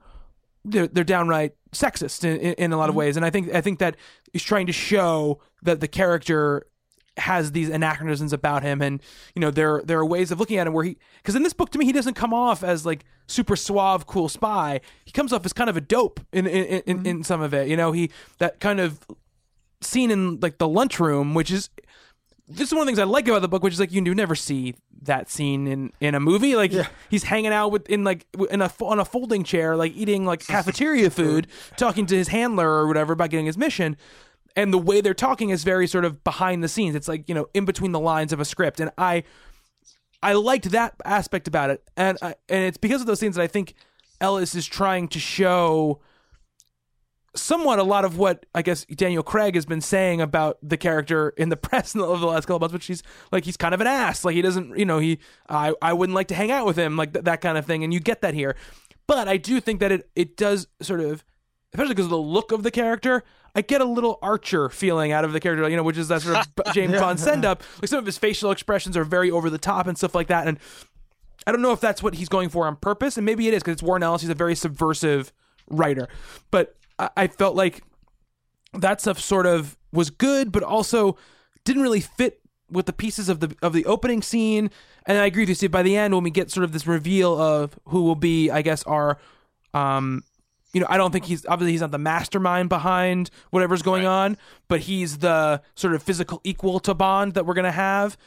they're, they're downright sexist in, in, in a lot of mm-hmm. ways, and I think I think that he's trying to show that the character has these anachronisms about him and you know there there are ways of looking at him where he because in this book to me he doesn't come off as like super suave cool spy he comes off as kind of a dope in in, in, mm-hmm. in some of it you know he that kind of scene in like the lunchroom, which is this is one of the things I like about the book, which is like you do never see that scene in in a movie. Like he's hanging out with in like in a on a folding chair, like eating like cafeteria food, talking to his handler or whatever about getting his mission. And the way they're talking is very sort of behind the scenes. It's like you know in between the lines of a script, and I I liked that aspect about it, and I, and it's because of those scenes that I think Ellis is trying to show somewhat a lot of what I guess Daniel Craig has been saying about the character in the press over the last couple of months, which he's like he's kind of an ass. Like he doesn't, you know, he I I wouldn't like to hang out with him, like th- that kind of thing. And you get that here, but I do think that it it does sort of, especially because of the look of the character. I get a little Archer feeling out of the character, you know, which is that sort of James Bond send up. Like some of his facial expressions are very over the top and stuff like that. And I don't know if that's what he's going for on purpose, and maybe it is because it's Warren Ellis. He's a very subversive writer, but I, I felt like that stuff sort of was good, but also didn't really fit with the pieces of the of the opening scene. And I agree with you. See, by the end, when we get sort of this reveal of who will be, I guess, our, um, you know, I don't think he's obviously he's not the mastermind behind whatever's going on, but he's the sort of physical equal to Bond that we're gonna have.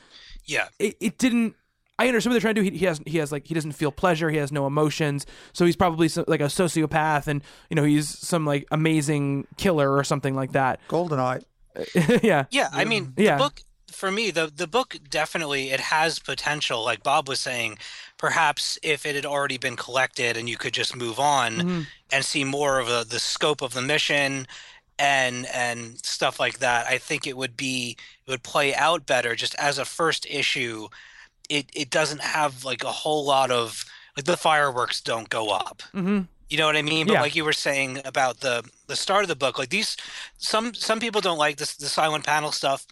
Yeah. It, it didn't. I understand what they're trying to do. He, he has he has like he doesn't feel pleasure. He has no emotions. So he's probably so, like a sociopath, and you know he's some like amazing killer or something like that. Goldeneye. yeah. Yeah, I mean, Yeah. the book for me, the the book definitely it has potential. Like Bob was saying, perhaps if it had already been collected and you could just move on Mm-hmm. and see more of the the scope of the mission and and stuff like that, I think it would be it would play out better. Just as a first issue, it it doesn't have like a whole lot of like the fireworks don't go up. hmm You know what I mean? But Yeah. like you were saying about the the start of the book, like these some some people don't like this the silent panel stuff.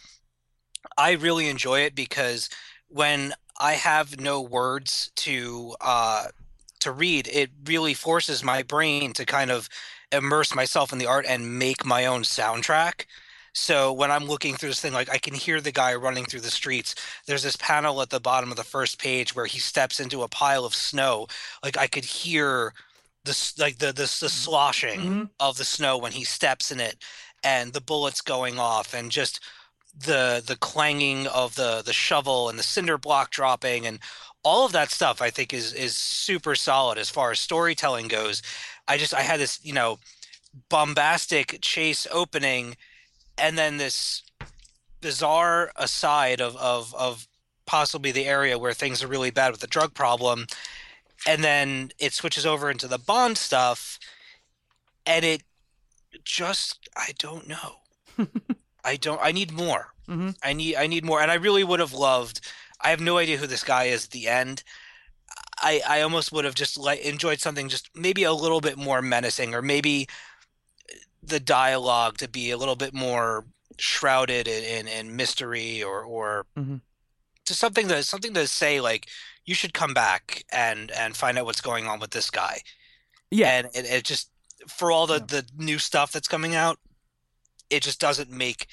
I really enjoy it because when I have no words to uh to read, it really forces my brain to kind of immerse myself in the art and make my own soundtrack. So when I'm looking through this thing, like I can hear the guy running through the streets. There's this panel at the bottom of the first page where he steps into a pile of snow. Like I could hear the like the the, the sloshing Mhm. of the snow when he steps in it, and the bullets going off, and just the the clanging of the the shovel and the cinder block dropping and all of that stuff I think is is super solid as far as storytelling goes. I just I had this, you know, bombastic chase opening and then this bizarre aside of of of possibly the area where things are really bad with the drug problem and then it switches over into the bond stuff and it just I don't know. I don't I need more. Mhm. I need I need more and I really would have loved I have no idea who this guy is at the end. I I almost would have just like enjoyed something just maybe a little bit more menacing or maybe the dialogue to be a little bit more shrouded in in, in mystery or or Mhm. to something that something to say like you should come back and and find out what's going on with this guy Yeah. and it, it just for all the the new stuff that's coming out it just doesn't make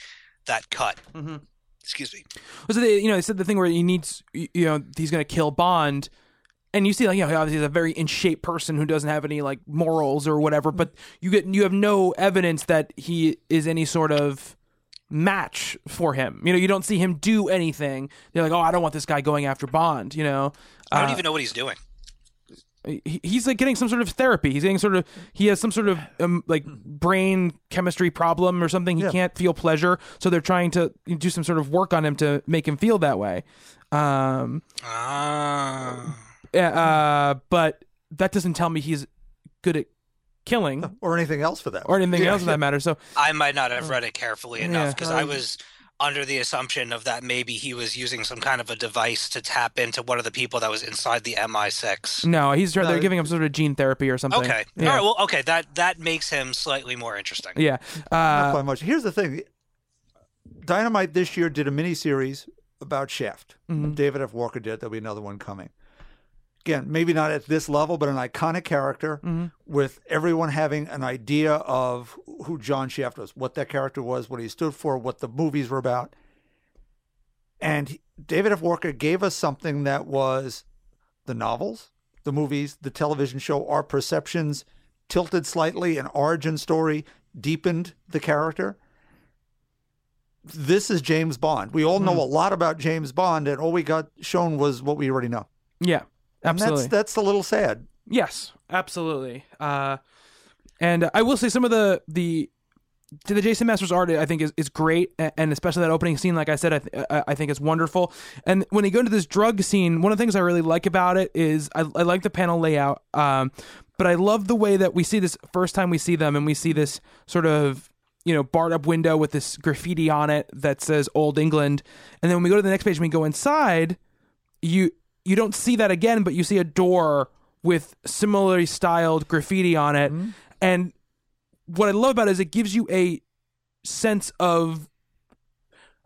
that cut Mhm. excuse me Was it you know they said the thing where he needs you know he's gonna kill Bond, and you see like you know obviously he's a very in shape person who doesn't have any like morals or whatever, but you get you have no evidence that he is any sort of match for him. You know you don't see him do anything. They're like oh I don't want this guy going after Bond. You know. i don't Uh, even know what he's doing he's like getting some sort of therapy. He's getting sort of he has some sort of um, like brain chemistry problem or something. He Yeah. can't feel pleasure, so they're trying to do some sort of work on him to make him feel that way. Um, ah uh, but that doesn't tell me he's good at killing or anything else for that. or anything Yeah, else for that matter. So i might not have read it carefully enough Yeah, because i um, was under the assumption of that maybe he was using some kind of a device to tap into one of the people that was inside the mi6 no, he's trying. They're giving him sort of gene therapy or something. okay Yeah. all right well okay that that makes him slightly more interesting yeah. uh, Not by much. Here's the thing. Dynamite this year did a miniseries about Shaft. Mm-hmm. David F. Walker did. There'll be another one coming. Again, maybe not at this level, but an iconic character Mm-hmm. with everyone having an idea of who John Shaft was, what that character was, what he stood for, what the movies were about. And David F. Walker gave us something that was the novels, the movies, the television show, our perceptions tilted slightly, an origin story deepened the character. This is James Bond. We all know a lot about James Bond, and all we got shown was what we already know. yeah. And Absolutely. that's that's a little sad. Yes, absolutely. Uh, and I will say some of the the to the Jason Masters art, I think is, is great, and especially that opening scene, like I said, I, th- I think is wonderful. And when you go into this drug scene, one of the things I really like about it is I, I like the panel layout, um, but I love the way that we see this first time we see them, and we see this sort of you know barred up window with this graffiti on it that says Old England, and then when we go to the next page, and we go inside, you you don't see that again, but you see a door with similarly styled graffiti on it. Mm-hmm. And what I love about it is it gives you a sense of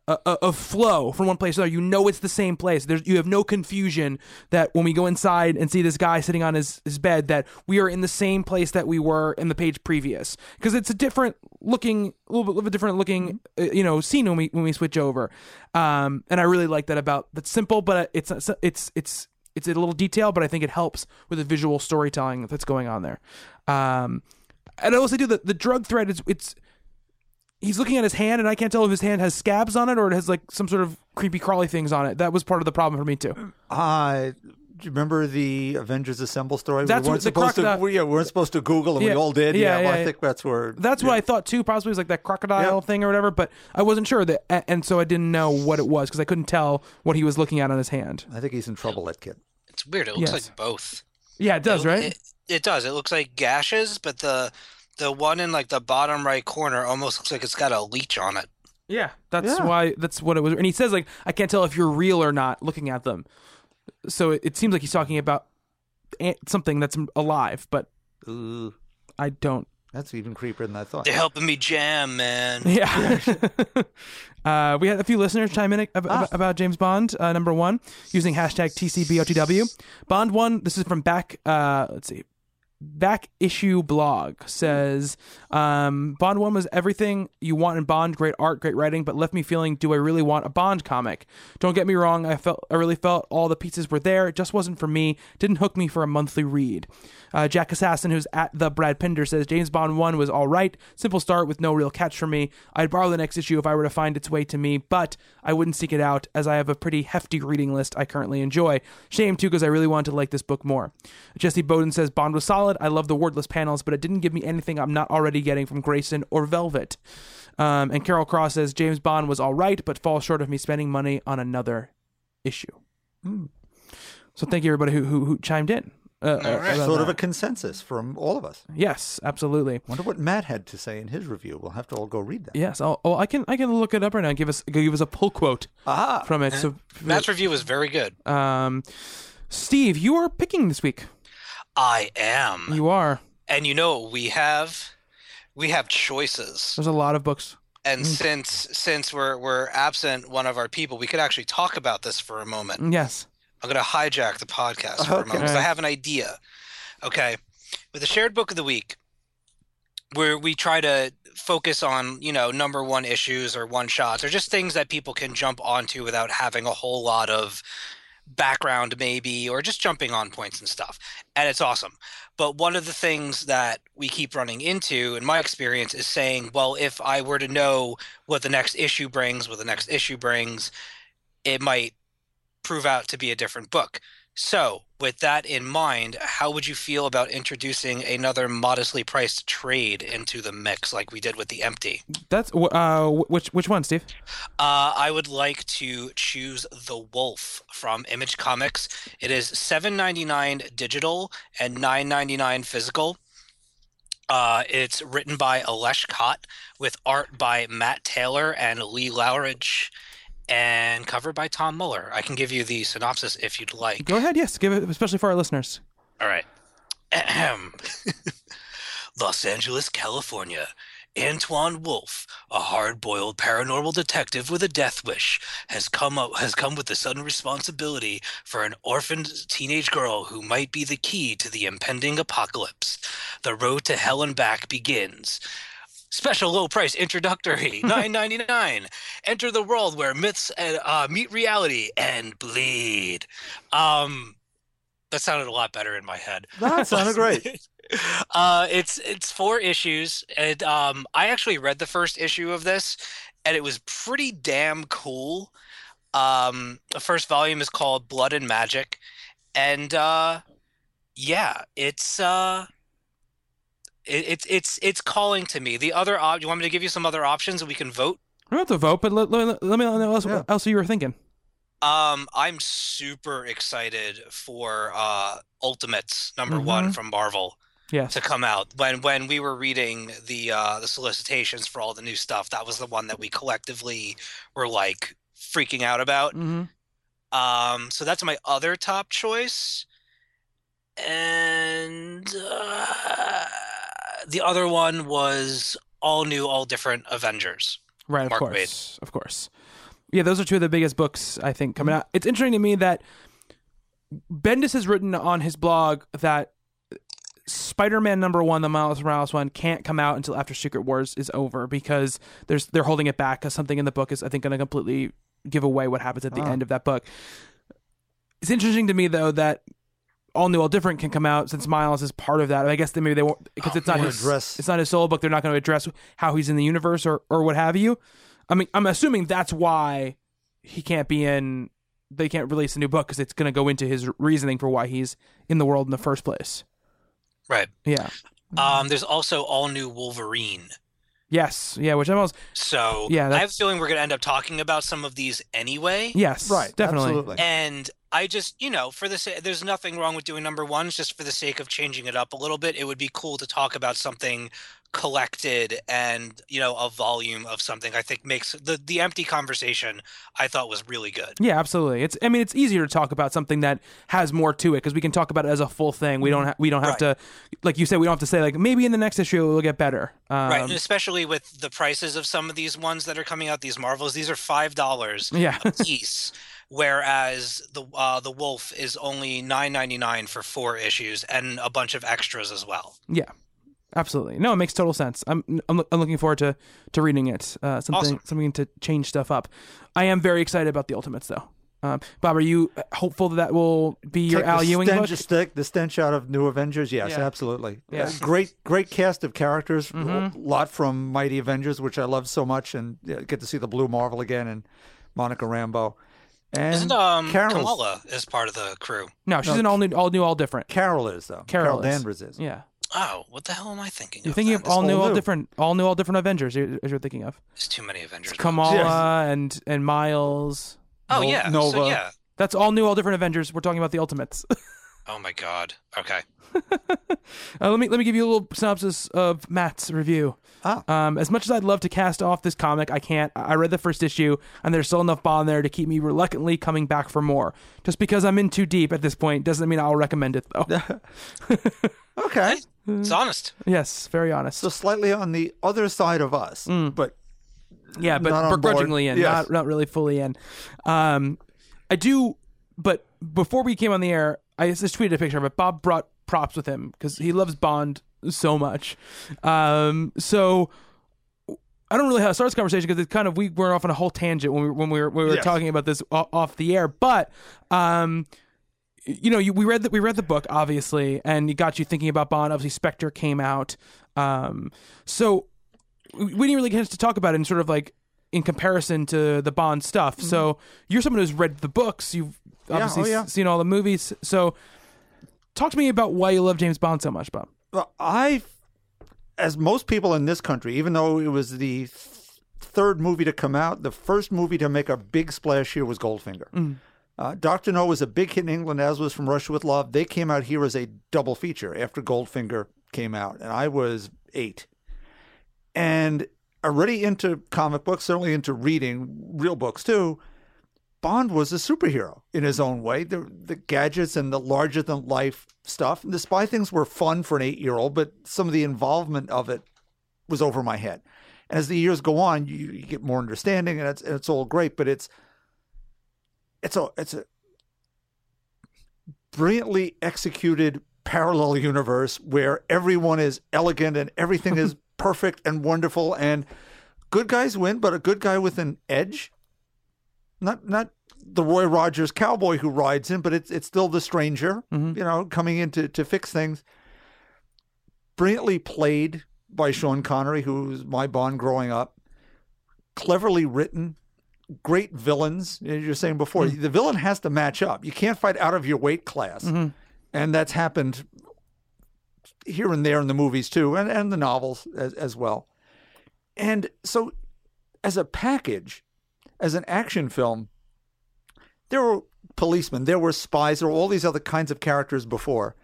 a, a, a flow from one place to another. You know it's the same place. There's you have no confusion that when we go inside and see this guy sitting on his, his bed that we are in the same place that we were in the page previous because it's a different looking, a little bit of a different looking, uh, you know, scene when we when we switch over. Um, and I really like that about that's simple, but it's it's it's it's a little detail, but I think it helps with the visual storytelling that's going on there. Um, and I also do the the drug thread is it's he's looking at his hand and I can't tell if his hand has scabs on it or it has like some sort of creepy crawly things on it. That was part of the problem for me too. Uh, do you remember the Avengers Assemble story? That's we what weren't the supposed crocodile- to. We, yeah, we weren't supposed to Google, and Yeah. we all did. Yeah, well, yeah, I think that's where. That's what I thought too. Possibly it was like that crocodile Yeah. thing or whatever, but I wasn't sure that, and so I didn't know what it was because I couldn't tell what he was looking at on his hand. I think he's in trouble. That kid. It's weird. It looks Yes. like both. Yeah, it does, It- right? It, it does. It looks like gashes, but the the one in like the bottom right corner almost looks like it's got a leech on it. yeah, that's Yeah. why. That's what it was. And he says like, I can't tell if you're real or not looking at them. So it, it seems like he's talking about an- something that's alive, but Ooh, I don't. that's even creepier than I thought. They're helping me jam, man. Yeah. uh, we had a few listeners chime in ab- ab- about James Bond, uh, number one, using hashtag TCBOTW. Bond one, this is from back, uh, let's see, back issue blog says um, Bond one was everything you want in Bond, great art, great writing, but left me feeling, do I really want a Bond comic? Don't get me wrong, I felt I really felt all the pieces were there. It just wasn't for me. Didn't hook me for a monthly read. Uh, Jack Assassin, who's at the Brad Pinder, says James Bond 1 was all right. Simple start with no real catch for me. I'd borrow the next issue if I were to find its way to me, but I wouldn't seek it out as I have a pretty hefty reading list I currently enjoy. Shame, too, because I really wanted to like this book more. Jesse Bowden says Bond was solid. I love the wordless panels, but it didn't give me anything I'm not already getting from Grayson or Velvet. Um, and Carol Cross says James Bond was all right, but falls short of me spending money on another issue. So thank you everybody who who, who chimed in. Uh, All right. about Sort of that. a consensus from all of us. yes, absolutely. Wonder what Matt had to say in his review. We'll have to all go read that. Yes. Oh, oh, I can I can look it up right now. and Give us give us a pull quote Ah, from it. So, Matt's review was very good. um, Steve, you are picking this week. I am. You are. And you know we have? We have choices. There's a lot of books. And mm. since since we're we're absent one of our people, we could actually talk about this for a moment. Mm, yes. I'm going to hijack the podcast for a moment because I have an idea. Okay. With the shared book of the week, where we try to focus on, you know, number one issues or one shots or just things that people can jump onto without having a whole lot of background, maybe, or just jumping on points and stuff. And it's awesome. But one of the things that we keep running into, in my experience, is saying, well, if I were to know what the next issue brings, what the next issue brings, it might prove out to be a different book. So, with that in mind, how would you feel about introducing another modestly priced trade into the mix like we did with the empty? That's uh which which one, Steve? Uh, I would like to choose The Wolf from Image Comics. It is $7.99 digital and $9.99 physical. Uh, it's written by Ales Kot with art by Matt Taylor and Lee Loughridge and covered by Tom Muller. I can give you the synopsis if you'd like. Go ahead. Yes, give it, especially for our listeners. All right. Ahem. Los Angeles, California. Antoine Wolfe, a hard-boiled paranormal detective with a death wish, has come up has come with the sudden responsibility for an orphaned teenage girl who might be the key to the impending apocalypse. The road to hell and back begins. Special low price introductory, nine ninety nine. Enter the world where myths and, uh, meet reality and bleed. Um, that sounded a lot better in my head. that sounded great. uh, it's it's four issues, and um, I actually read the first issue of this, and it was pretty damn cool. Um, the first volume is called Blood and Magic, and uh, yeah, it's uh, it, it's it's it's calling to me. The other op- you want me to give you some other options and we can vote? We don't have to vote, but let, let, let me know what else, Yeah. what else you were thinking. Um, I'm super excited for uh Ultimates number one Mhm. from Marvel. Yes. to come out when when we were reading the uh the solicitations for all the new stuff that was the one that we collectively were like freaking out about hmm um so that's my other top choice and uh, the other one was all new all different avengers Right. Of Mark course. Of course. Yeah, those are two of the biggest books I think coming out. It's interesting to me that Bendis has written on his blog that Spider-Man number one, the Miles Morales one, can't come out until after Secret Wars is over because there's they're holding it back because something in the book is I think going to completely give away what happens at the ah. end of that book. It's interesting to me though that all new, all different can come out since Miles is part of that. I guess they maybe they won't because it's not won't his address- it's not his solo book. They're not going to address how he's in the universe or or what have you. I mean, I'm assuming that's why he can't be in. They can't release a new book because it's going to go into his reasoning for why he's in the world in the first place. Right. Yeah. Um, there's also all new Wolverine. Yes. Yeah. Which I'm also. So Yeah, I that- have a feeling we're going to end up talking about some of these anyway. Yes. Right. Definitely. Absolutely. And I just, you know, for the sa- there's nothing wrong with doing number ones just for the sake of changing it up a little bit. It would be cool to talk about something collected and you know a volume of something. I think makes the the empty conversation I thought was really good. Yeah, absolutely. It's I mean it's easier to talk about something that has more to it because we can talk about it as a full thing. We don't ha- we don't have Right. to like you said we don't have to say like maybe in the next issue it will get better. Um, right, and especially with the prices of some of these ones that are coming out, these Marvels, these are five dollars Yeah. a piece, whereas the uh, the Wolf is only nine ninety nine for four issues and a bunch of extras as well. Yeah, absolutely. No, it makes total sense. I'm I'm, I'm looking forward to to reading it. Uh, something Awesome. something to change stuff up. I am very excited about the Ultimates though. Um, Bob, are you hopeful that that will be your Take Al the Ewing stench, book? stench- the stench out of New Avengers. Yes, Yeah. absolutely. Yeah. Mm-hmm. Uh, great, great cast of characters. A lot from Mighty Avengers, which I love so much, and yeah, get to see the Blue Marvel again and Monica Rambeau. And Isn't um Carol's- Kamala is part of the crew? No, she's an all new, all new, all different. Carol is though. Carol, is. Danvers is. Yeah, Oh, what the hell am I thinking? you're of thinking then? of all new, all all different, all new, all different Avengers. You're, as you're thinking of There's too many Avengers. books. Kamala and and Miles. Oh No- yeah, so Nova. yeah. That's all new, all different Avengers. We're talking about the Ultimates. Oh my god. Okay. Uh, let me let me give you a little synopsis of Matt's review. Ah. Um, as much as I'd love to cast off this comic, I can't. I I read the first issue, and there's still enough bond there to keep me reluctantly coming back for more. Just because I'm in too deep at this point doesn't mean I'll recommend it, though. Okay. It's honest. yes, very honest. So slightly on the other side of us, Mm. but yeah, but not board. begrudgingly in, Yes. not not really fully in. Um, I do, but before we came on the air, I just tweeted a picture of it. Bob brought props with him because he loves Bond so much. Um, so I don't really have to start this conversation because it's kind of we were off on a whole tangent when we when we were we were Yes. talking about this off the air, but um. You know, you, we read the, we read the book obviously, and it got you thinking about Bond. Obviously, Spectre came out, um, so we didn't really get to talk about it in sort of like in comparison to the Bond stuff. So you're someone who's read the books. You've Yeah, obviously oh, yeah. seen all the movies. So talk to me about why you love James Bond so much, Bob. Well, I, as most people in this country, even though it was the th- third movie to come out, the first movie to make a big splash here was Goldfinger. Uh, Doctor No was a big hit in England, as was From Russia with Love. They came out here as a double feature after Goldfinger came out, and I was eight. And already into comic books, certainly into reading real books too. Bond was a superhero in his own way. The, the gadgets and the larger than life stuff. And the spy things were fun for an eight year old, but some of the involvement of it was over my head. And as the years go on, you, you get more understanding, and it's and it's all great. But it's it's a it's a brilliantly executed parallel universe where everyone is elegant and everything is perfect and wonderful, and good guys win, but a good guy with an edge not not the Roy Rogers cowboy who rides him, but it's it's still the stranger, mm-hmm. you know, coming in to, to fix things. Brilliantly played by Sean Connery, who was my Bond growing up. Cleverly written, great villains. As you're saying before, mm. the villain has to match up. You can't fight out of your weight class, mm-hmm. and that's happened here and there in the movies too, and, and the novels as, as well. And so, as a package, as an action film, there were policemen, there were spies, there were all these other kinds of characters before.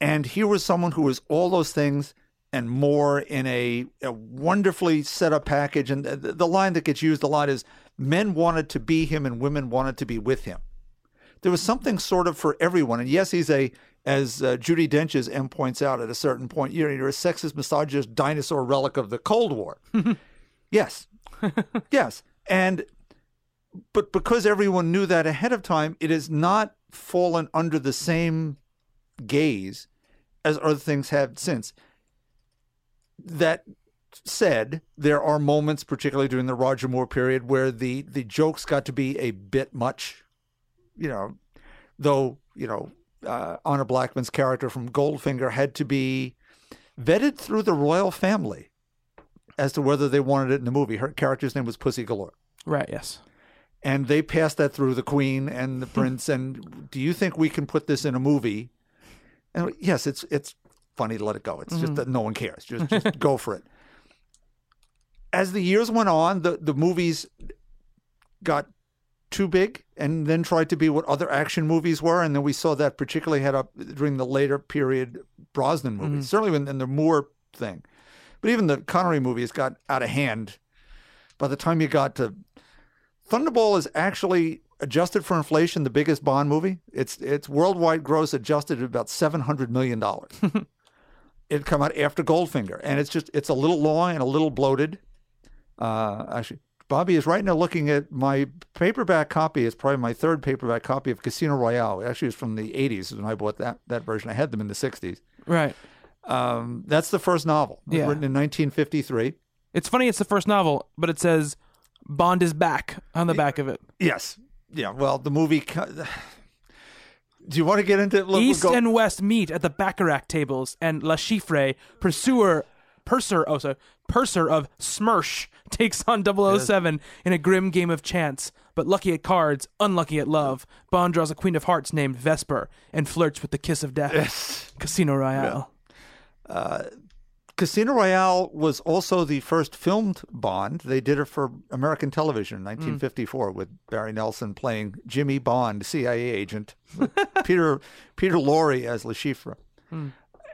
And here was someone who was all those things and more in a, a wonderfully set up package. And the, the line that gets used a lot is men wanted to be him and women wanted to be with him. There was something sort of for everyone. And yes, he's a, as uh, Judi Dench's M points out at a certain point, you're, you're a sexist, misogynist dinosaur relic of the Cold War. yes. yes. And but because everyone knew that ahead of time, it has not fallen under the same gaze as other things have since. That said, there are moments, particularly during the Roger Moore period, where the the jokes got to be a bit much. You know, though you know uh, Honor Blackman's character from Goldfinger had to be vetted through the royal family as to whether they wanted it in the movie. Her character's name was Pussy Galore Right. Yes. and they passed that through the queen and the prince and do you think we can put this in a movie? And yes it's it's funny to let it go. It's just mm-hmm. that no one cares. Just just go for it. As the years went on the the movies got too big and then tried to be what other action movies were and then we saw that particularly had up during the later period Brosnan movies mm-hmm. certainly in, in the Moore thing. But even the Connery movies got out of hand by the time you got to Thunderball is actually adjusted for inflation the biggest Bond movie. It's it's worldwide gross adjusted at about seven hundred million dollars. it come out after Goldfinger, and it's just it's a little long and a little bloated. Uh, actually, Bobby is right now looking at my paperback copy. It's probably my third paperback copy of Casino Royale. Actually, it's from the '80s when I bought that that version. I had them in the '60s. Right. Um, that's the first novel, Yeah. written in 1953. It's funny. It's the first novel, but it says Bond is back on the back of it. Yes, yeah. Well, the movie. Do you want to get into we'll East go- and West meet at the Baccarat tables, and Le Chiffre, pursuer, purser, oh, sorry, purser of Smersh, takes on 007 in a grim game of chance. But lucky at cards, unlucky at love, Bond draws a queen of hearts named Vesper and flirts with the kiss of death. Casino Royale. Uh, Casino Royale was also the first filmed Bond. They did it for American television in 1954 with Barry Nelson playing Jimmy Bond, CIA agent, Peter Peter Lorre as Le Chiffre,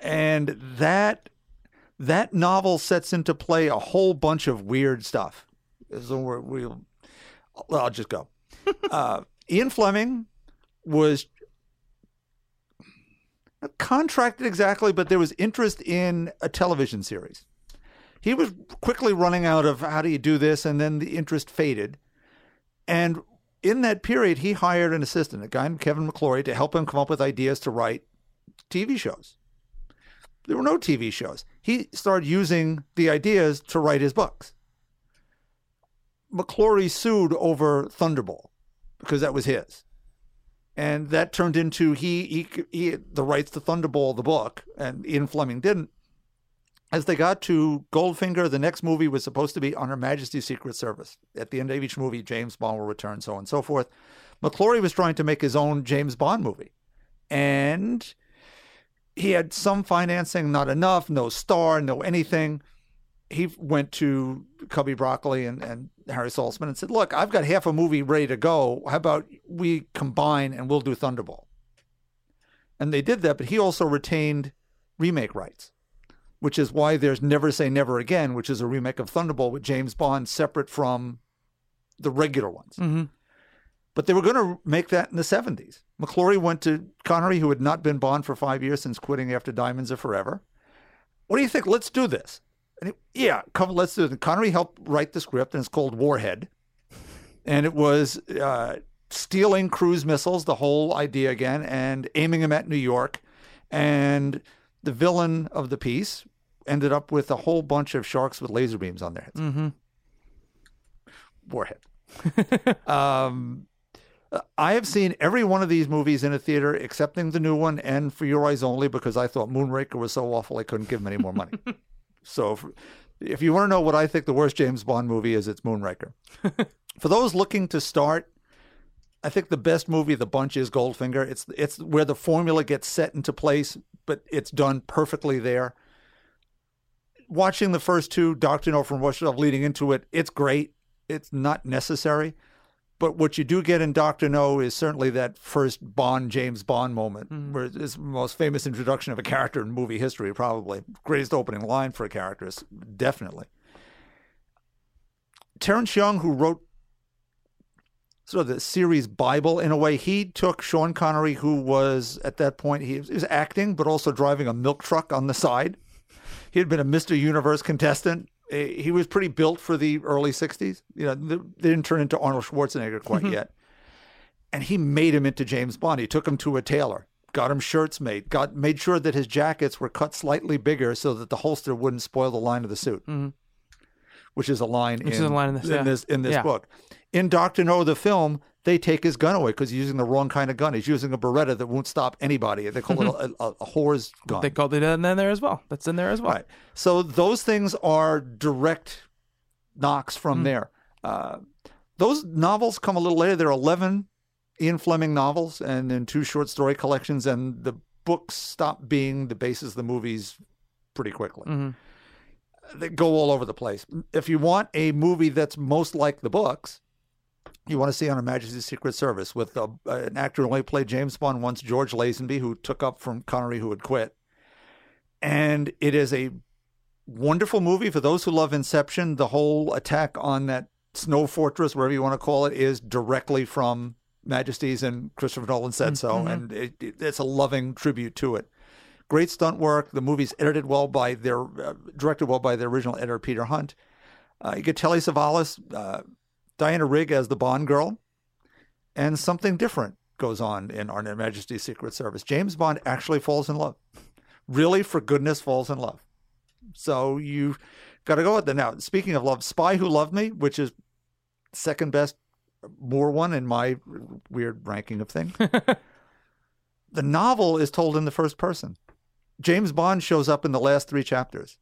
and that that novel sets into play a whole bunch of weird stuff. So we'll, well, I'll just go. uh, Ian Fleming was contracted exactly, but there was interest in a television series. He was quickly running out of how do you do this, and then the interest faded. And in that period, he hired an assistant, a guy named Kevin McClory, to help him come up with ideas to write TV shows. There were no TV shows. He started using the ideas to write his books. McClory sued over Thunderball because that was his and that turned into he, he he the rights to Thunderball the book, and Ian Fleming didn't. As they got to Goldfinger, the next movie was supposed to be on Her Majesty's Secret Service. At the end of each movie, James Bond will return, so on and so forth. McClory was trying to make his own James Bond movie, and he had some financing, not enough, no star, no anything. He went to Cubby Broccoli and, and Harry Saltzman and said, Look, I've got half a movie ready to go. How about we combine and we'll do Thunderball? And they did that, but he also retained remake rights, which is why there's Never Say Never Again, which is a remake of Thunderball with James Bond separate from the regular ones. Mhm. But they were going to make that in the 70s. McClory went to Connery, who had not been Bond for five years since quitting after Diamonds Are Forever. What do you think? Let's do this. And he, yeah, come, let's do it. Connery helped write the script, and it's called Warhead. And it was uh, stealing cruise missiles, the whole idea again, and aiming them at New York. And the villain of the piece ended up with a whole bunch of sharks with laser beams on their heads. Mm-hmm. Warhead. um, I have seen every one of these movies in a theater, excepting the new one, and For Your Eyes Only, because I thought Moonraker was so awful I couldn't give him any more money. so, if, if you want to know what I think the worst James Bond movie is, it's Moonraker. For those looking to start, I think the best movie of the bunch is Goldfinger. It's it's where the formula gets set into place, but it's done perfectly there. Watching the first two, Doctor No from Russia leading into it, it's great. It's not necessary. But what you do get in Doctor No is certainly that first Bond James Bond moment, hmm. where it's the most famous introduction of a character in movie history, probably greatest opening line for a character, definitely. Terrence Young, who wrote sort of the series Bible in a way, he took Sean Connery, who was at that point he was, he was acting, but also driving a milk truck on the side. He had been a Mr. Universe contestant Eh, he was pretty built for the early '60s. You know, they didn't turn into Arnold Schwarzenegger quite mm-hmm. yet, and he made him into James Bond. He took him to a tailor, got him shirts made, got made sure that his jackets were cut slightly bigger so that the holster wouldn't spoil the line of the suit, mm-hmm. which is a line Which in, is a line in this, yeah. this in this Yeah. book. In Doctor No, the film, they take his gun away because he's using the wrong kind of gun. He's using a Beretta that won't stop anybody. They call it a, mm-hmm. a, a whore's gun. They called it in there as well. That's in there as well. Right. So those things are direct knocks from mm-hmm. there. Uh, those novels come a little later. There are 11 Ian Fleming novels and then two short story collections, and the books stop being the basis of the movies pretty quickly. Mm-hmm. They go all over the place. If you want a movie that's most like the books, you want to see on Her Majesty's Secret Service with a, an actor who only played James Bond once, George Lazenby, who took up from Connery, who had quit. And it is a wonderful movie for those who love Inception. The whole attack on that snow fortress, wherever you want to call it, is directly from Majesty's, and Christopher Nolan said so, and it, it- it's a loving tribute to it. Great stunt work. The movie's edited well by their, uh, directed well by their original editor Peter Hunt. Uh, you get Telly Savalas, uh, Diana Rigg as the Bond girl, and something different goes on in Her Majesty's Secret Service. James Bond actually falls in love. Really, for goodness, falls in love. So you got to go with that. Now, speaking of love, Spy Who Loved Me, which is second best more one in my weird ranking of things. the novel is told in the first person. James Bond shows up in the last three chapters.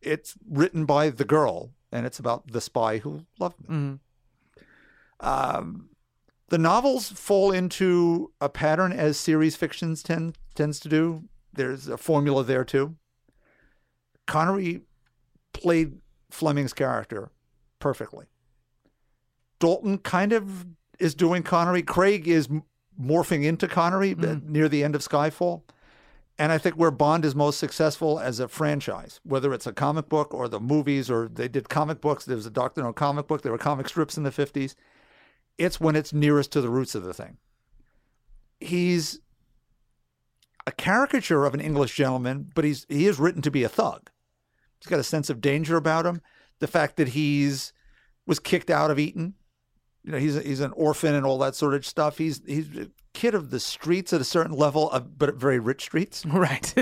It's written by the girl, and it's about the spy who loved me. Mm-hmm. Um, the novels fall into a pattern as series fictions tend tends to do. There's a formula there too. Connery played Fleming's character perfectly. Dalton kind of is doing Connery. Craig is morphing into Connery uh, near the end of Skyfall. And I think where Bond is most successful as a franchise, whether it's a comic book or the movies, or they did comic books, there was a Doctor No comic book, there were comic strips in the 50s. It's when it's nearest to the roots of the thing. He's a caricature of an English gentleman, but he's he is written to be a thug. He's got a sense of danger about him. The fact that he's was kicked out of Eton, you know, he's he's an orphan and all that sort of stuff. He's he's a kid of the streets at a certain level, of, but very rich streets. Right.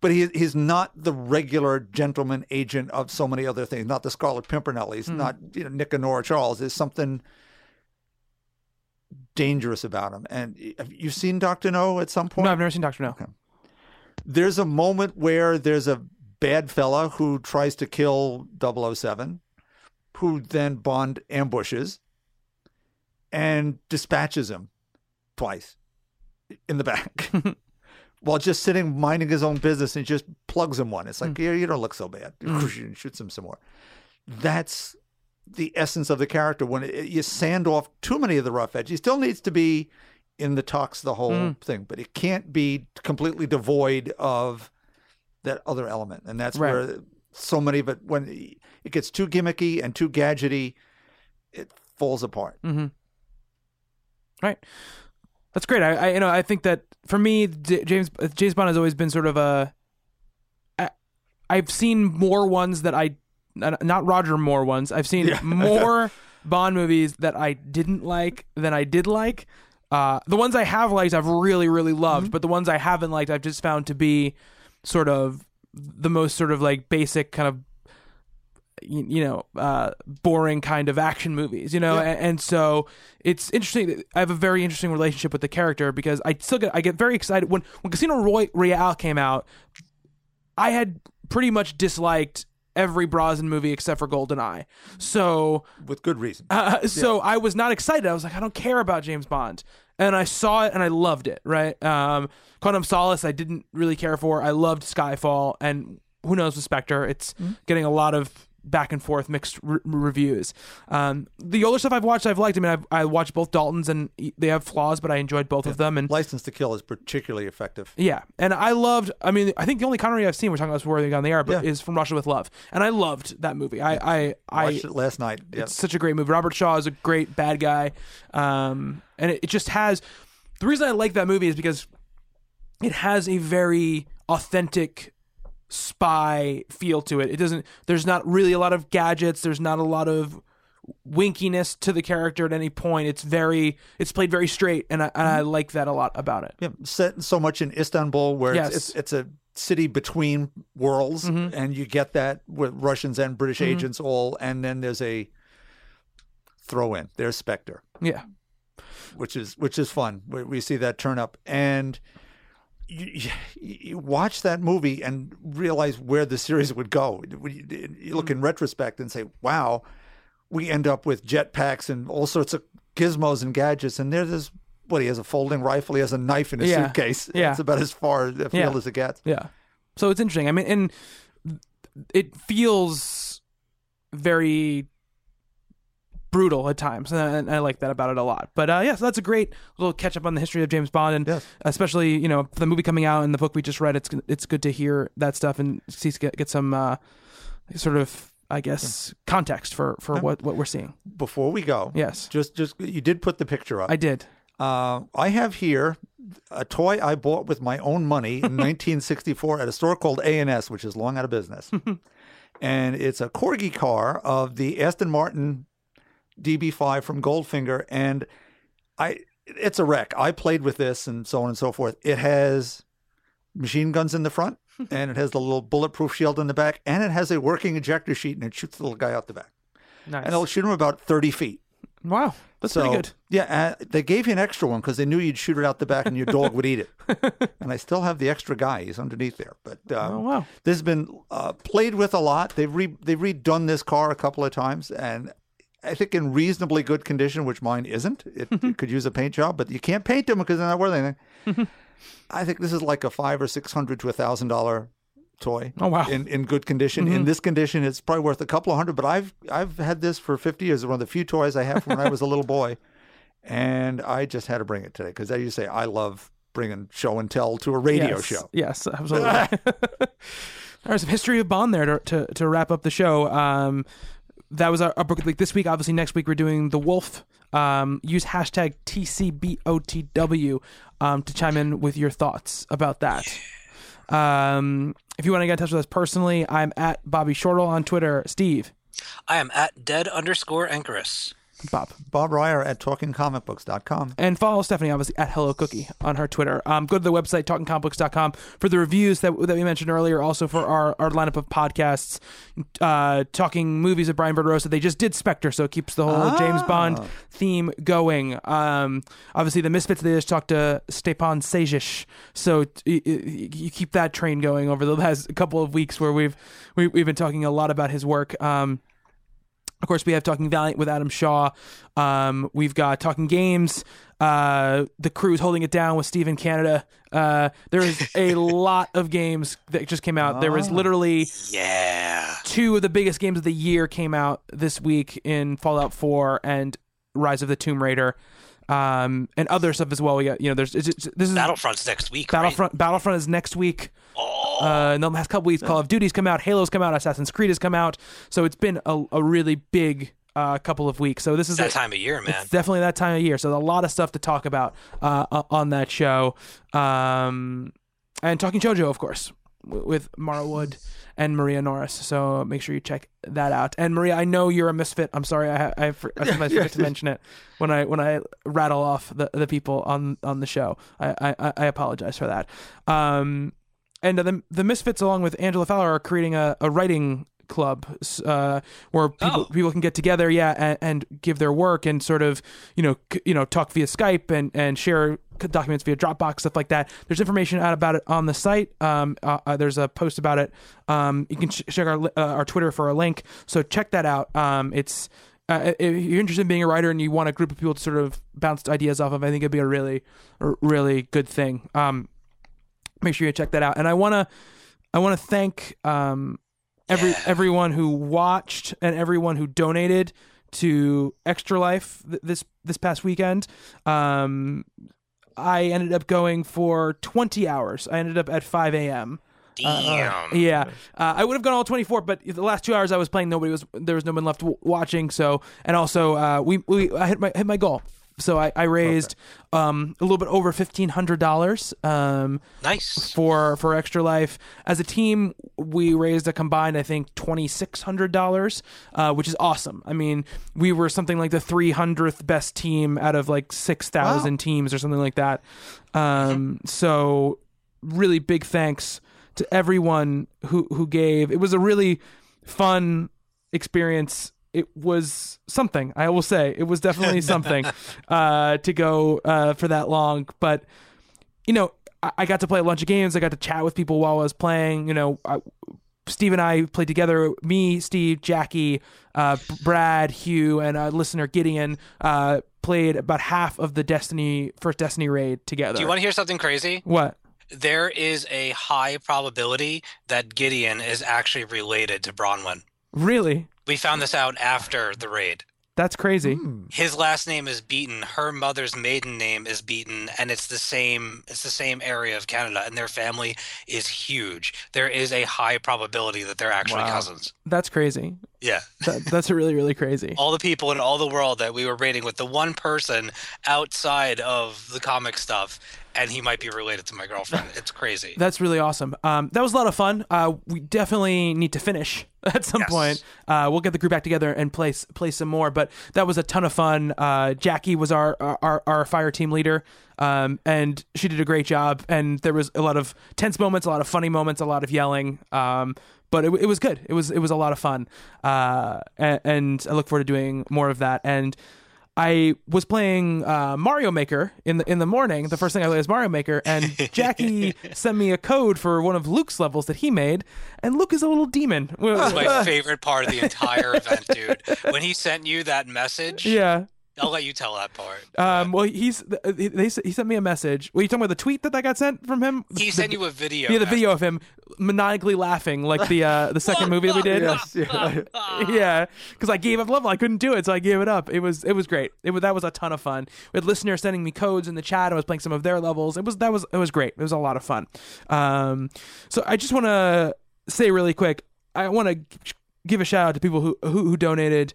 But he he's not the regular gentleman agent of so many other things. Not the Scarlet Pimpernel. He's hmm. not you know Nick and Nora Charles. There's something dangerous about him. And you've you seen Doctor No at some point? no, I've never seen Doctor No. there's a moment where there's a bad fella who tries to kill 007, who then Bond ambushes and dispatches him twice in the back while just sitting minding his own business and just plugs him one. It's like, hmm. yeah, you don't look so bad. And shoots him some more. That's the essence of the character. When it, you sand off too many of the rough edges, he still needs to be in the talks the whole mm. thing, but it can't be completely devoid of that other element. And that's Right. where so many of it, when it gets too gimmicky and too gadgety, it falls apart. Mm-hmm. Right. That's great. I, I you know I think that for me J- James James Bond has always been sort of a. I, I've seen more ones that I, not not Roger Moore ones. I've seen more Bond movies that I didn't like than I did like. Uh, the ones I have liked, I've really really loved, but the ones I haven't liked, I've just found to be sort of the most sort of like basic kind of you, you know uh, boring kind of action movies you know? And, and so it's interesting i have a very interesting relationship with the character because i still get i get very excited. When when casino royale came out i had pretty much disliked every brosnan movie except for goldeneye so With good reason. uh, so I was not excited. I was like, I don't care about James Bond. And I saw it and I loved it, right? Um, Quantum Solace, I didn't really care for. I loved Skyfall. And who knows with Spectre? It's getting a lot of back and forth mixed re- reviews. Um, the older stuff I've watched, I've liked. I mean, I've, I watched both Daltons and they have flaws, but I enjoyed both of them. And License to Kill is particularly effective. yeah, and I loved. I mean, I think the only Connery I've seen we're talking about before they got on the air, but Yeah. is from Russia with Love, and I loved that movie. I I I Watched it last night. Yeah. it's such a great movie. Robert Shaw is a great bad guy, um, and it, it just has. The reason I like that movie is because it has a very authentic spy feel to it. It doesn't. There's not really a lot of gadgets. There's not a lot of winkiness to the character at any point. It's very. It's played very straight, and I, and I like that a lot about it. Yeah, set so much in Istanbul, where Yes. it's, it's it's a city between worlds, mm-hmm. and you get that with Russians and British mm-hmm. agents all, and then there's a throw in. There's Spectre, Yeah. which is which is fun. We, we see that turn up, and you, you- watch that movie and realize where the series would go. You you look in mm-hmm. retrospect and say, "Wow, we end up with jetpacks and all sorts of gizmos and gadgets." And there's this. What he has a folding rifle. He has a knife in his Yeah. suitcase. Yeah. It's about as far afield Yeah. as it gets. Yeah. So it's interesting. I mean, and it feels very brutal at times, and I, I like that about it a lot. But uh, yeah, so that's a great little catch up on the history of James Bond, and Yes. especially you know the movie coming out and the book we just read. It's it's good to hear that stuff and see get get some uh, sort of I guess context for for what what we're seeing. Before we go, Yes, just just you did put the picture up. I did. Uh, I have here a toy I bought with my own money in 1964 at a store called A&S, which is long out of business. and it's a corgi car of the Aston Martin DB5 from Goldfinger, and I it's a wreck. I played with this and so on and so forth. It has machine guns in the front, and it has the little bulletproof shield in the back, and it has a working ejector sheet, and it shoots the little guy out the back, Nice. and it'll shoot him about 30 feet. wow, that's So, pretty good. Yeah, uh, they gave you an extra one because they knew you'd shoot it out the back and your dog would eat it. and I still have the extra guy. He's underneath there. But um, Oh, wow. this has been uh, played with a lot. They've re- they've redone this car a couple of times, and I think in reasonably good condition, which mine isn't. It, it could use a paint job, but you can't paint them because they're not worth anything. I think this is like a five or six hundred to a thousand dollar toy. Oh, wow. In in good condition. In this condition, it's probably worth a couple of hundred. But I've I've had this for fifty years. It's one of the few toys I have from when I was a little boy, and I just had to bring it today because, as you say, I love bringing show and tell to a radio yes. show. Yes, absolutely. There's some history of Bond there to, to, to wrap up the show. Um, that was our, our book of the week this week. Obviously, next week we're doing The Wolf. Um, use hashtag TCBOTW um, to chime in with your thoughts about that. Um, if you want to get in touch with us personally, I'm at Bobby Shortle on Twitter. Steve, I am at dead underscore Anchorus. Bob. Bob Reyer at talkingcomicbooks.com. And follow Stephanie, obviously, at Hello Cookie on her Twitter. Um, go to the website, talkingcomics.com, for the reviews that, that we mentioned earlier, also for our, our lineup of podcasts, uh, talking movies with Brian Barbarossa. They just did Spectre, so it keeps the whole James Bond theme going. Um, obviously, the Misfits, they just talked to Stjepan Sejic, so t- y- y- you keep that train going over the last couple of weeks where we've, we, we've been talking a lot about his work. Um, of course, we have Talking Valiant with Adam Shaw. Um, we've got Talking Games. Uh, the crew's holding it down with Steve in Canada. Uh, there is a lot of games that just came out. There was literally Yeah. two of the biggest games of the year came out this week in Fallout 4 and Rise of the Tomb Raider, um, and other stuff as well. We got you know, there's it's, it's- this is Battlefront's next week. right? Battlefront. Battlefront is next week. Uh, in the last couple weeks, Call of Duty's come out, Halo's come out, Assassin's Creed has come out. So it's been a, a really big uh, couple of weeks. So this is That a- time of year, man. It's definitely that time of year. So a lot of stuff to talk about uh, on that show. Um, and talking JoJo, of course, with Mara Wood and Maria Norris. So make sure you check that out. And Maria, I know you're a misfit. I'm sorry, I ha- I, for- I sometimes forget to mention it when I when I rattle off the, the people on on the show. I I, I apologize for that. Um, and the the Misfits, along with Angela Fowler, are creating a, a writing club uh, where people Oh. people can get together, yeah, and, and give their work and sort of you know c- you know talk via Skype and and share documents via Dropbox stuff like that. There's information out about it on the site. Um, uh, uh, there's a post about it. Um, you can ch- check our uh, our Twitter for a link. So check that out. Um, it's uh, if you're interested in being a writer and you want a group of people to sort of bounce ideas off of, I think it'd be a really, really good thing. Um, make sure you check that out. And I wanna, I wanna thank um, every everyone who watched and everyone who donated to Extra Life th- this this past weekend. Um, I ended up going for 20 hours. I ended up at 5 a.m. Damn. Yeah, uh, I would have gone all 24, but the last two hours I was playing, nobody was there was no one left w- watching. So, and also uh, we we I hit my hit my goal so I, I raised um, a little bit over fifteen hundred dollars. Um, Nice. for for extra life as a team we raised a combined i think $2600 uh, which is awesome i mean we were something like the 300th best team out of like 6000 Wow. teams or something like that um, so really big thanks to everyone who who gave it was a really fun experience it was something i will say it was definitely something uh, to go uh, for that long but you know, I, I got to play a bunch of games. I got to chat with people while I was playing. You know, I, Steve and I played together. Me, Steve, Jackie, uh, Brad, Hugh, and uh, listener Gideon uh, played about half of the Destiny first Destiny raid together. Do you want to hear something crazy? what? There is a high probability that Gideon is actually related to Bronwyn. Really? We found this out after the raid. That's crazy. Hmm. His last name is Beaton. Her mother's maiden name is Beaton, and it's the same. It's the same area of Canada, and their family is huge. There is a high probability that they're actually Wow. cousins. That's crazy. Yeah, That, that's really really crazy. all the people in all the world that we were raiding with, the one person outside of the comic stuff, and he might be related to my girlfriend. It's crazy. That's really awesome. Um, that was a lot of fun. Uh, we definitely need to finish at some Yes. point. Uh, we'll get the group back together and play play some more. But that was a ton of fun. Uh, Jackie was our, our our fire team leader, um, and she did a great job. And there was a lot of tense moments, a lot of funny moments, a lot of yelling. Um, but it, it was good. It was it was a lot of fun, uh, and, and I look forward to doing more of that. And I was playing uh, Mario Maker in the in the morning. The first thing I played was Mario Maker, and Jackie sent me a code for one of Luke's levels that he made, and Luke is a little demon. It's my favorite part of the entire event, dude. When he sent you that message, yeah. I'll let you tell that part. Um, well, he's they, they he sent me a message. Were you talking about the tweet that I got sent from him? he The- sent you a video. yeah the message. video of him maniacally laughing like the uh, the second movie that we did. Yes, yeah. yeah, because I gave up level. I couldn't do it, so I gave it up. It was it was great. It was that was a ton of fun. We had listeners sending me codes in the chat. I was playing some of their levels. It was that was it was great. It was a lot of fun. Um, so I just want to say really quick. I want to give a shout out to people who who, who donated.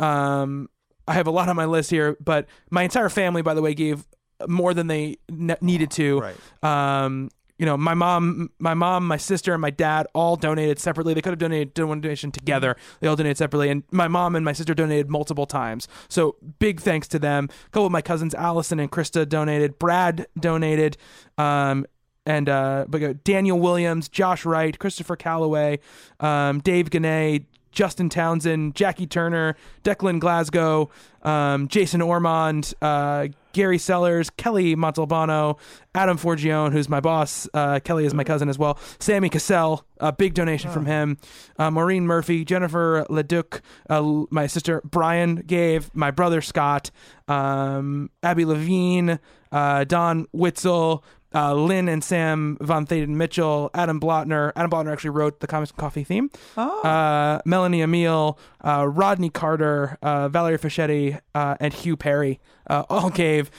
Um, I have a lot on my list here, but my entire family, by the way, gave more than they ne- needed to. Right. Um, you know, my mom, my mom, my sister, and my dad all donated separately. They could have donated one donation together. They all donated separately, and my mom and my sister donated multiple times. So big thanks to them. A couple of my cousins, Allison and Krista, donated. Brad donated. Um, and uh, but uh, Daniel Williams, Josh Wright, Christopher Calloway, um, Dave Ganay, Justin Townsend, Jackie Turner, Declan Glasgow, um, Jason Ormond, uh, Gary Sellers, Kelly Montalbano, Adam Forgione, who's my boss. Uh, Kelly is my cousin as well. Sammy Cassell, a big donation from him. Uh, Maureen Murphy, Jennifer Leduc, uh, my sister Brian gave, my brother Scott, um, Abby Levine, uh, Don Witzel, uh, Lynn and Sam Von Thaden Mitchell, Adam Blotner. Adam Blotner actually wrote the Comics and Coffee theme. Uh, Melanie Emile, uh, Rodney Carter, uh, Valerie Fischetti, uh, and Hugh Perry uh, all gave.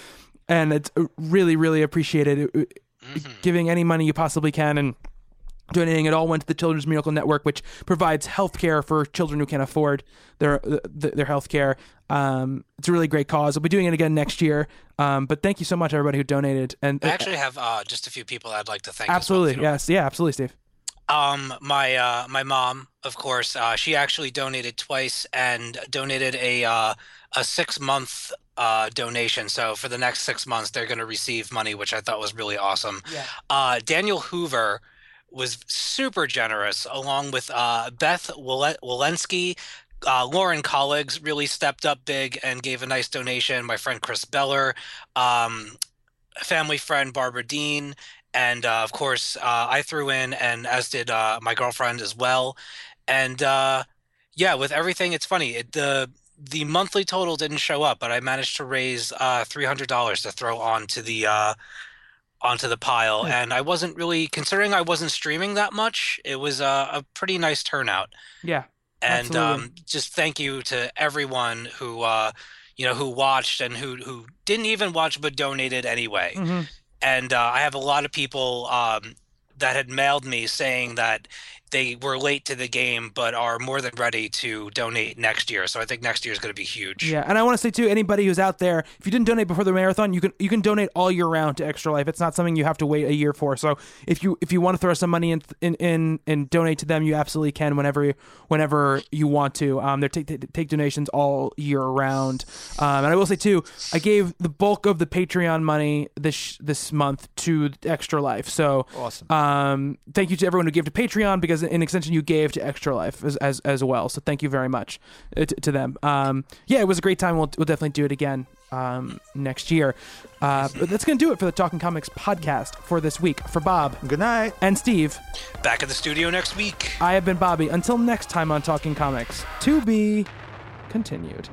And it's really, really appreciated. It- it- Giving any money you possibly can and donating it all went to the Children's Miracle Network, which provides health care for children who can't afford their their, their health care. Um, it's a really great cause. We'll be doing it again next year. Um, but thank you so much, everybody who donated. And I actually have uh, just a few people I'd like to thank. as well, absolutely, if yes, yeah, absolutely, Steve. Um, my uh, my mom, of course, uh, she actually donated twice and donated a uh, a six month uh, donation. So for the next six months, they're going to receive money, which I thought was really awesome. Yeah. Uh, Daniel Hoover was super generous, along with uh, Beth Wale- Walensky. Uh, Lauren Colleagues really stepped up big and gave a nice donation. My friend Chris Beller, um, family friend Barbara Dean, and uh, of course uh, I threw in, and as did uh, my girlfriend as well. And uh, yeah, with everything, it's funny. It, the the monthly total didn't show up, but I managed to raise uh, three hundred dollars to throw on to the uh, onto the pile, and I wasn't really considering I wasn't streaming that much. It was a, a pretty nice turnout Yeah, and um, just thank you to everyone who uh, you know who watched and who who didn't even watch but donated anyway. Mhm. And uh, I have a lot of people um, that had mailed me saying that they were late to the game, but are more than ready to donate next year. So I think next year is going to be huge. Yeah, and I want to say too, anybody who's out there, if you didn't donate before the marathon, you can you can donate all year round to Extra Life. It's not something you have to wait a year for. So if you if you want to throw some money in in, in and donate to them, you absolutely can whenever whenever you want to. Um, they take take- take donations all year round. Um, and I will say too, I gave the bulk of the Patreon money this this month to Extra Life. So Awesome. Um, thank you to everyone who gave to Patreon because in extension you gave to Extra Life as as, as well. So thank you very much uh, to, to them. Um, yeah, it was a great time. We'll, we'll definitely do it again um, next year. Uh, but that's gonna do it for the Talking Comics podcast for this week. For Bob Good night. and Steve, Back at the studio next week. I have been Bobby. Until next time on Talking Comics, to be continued.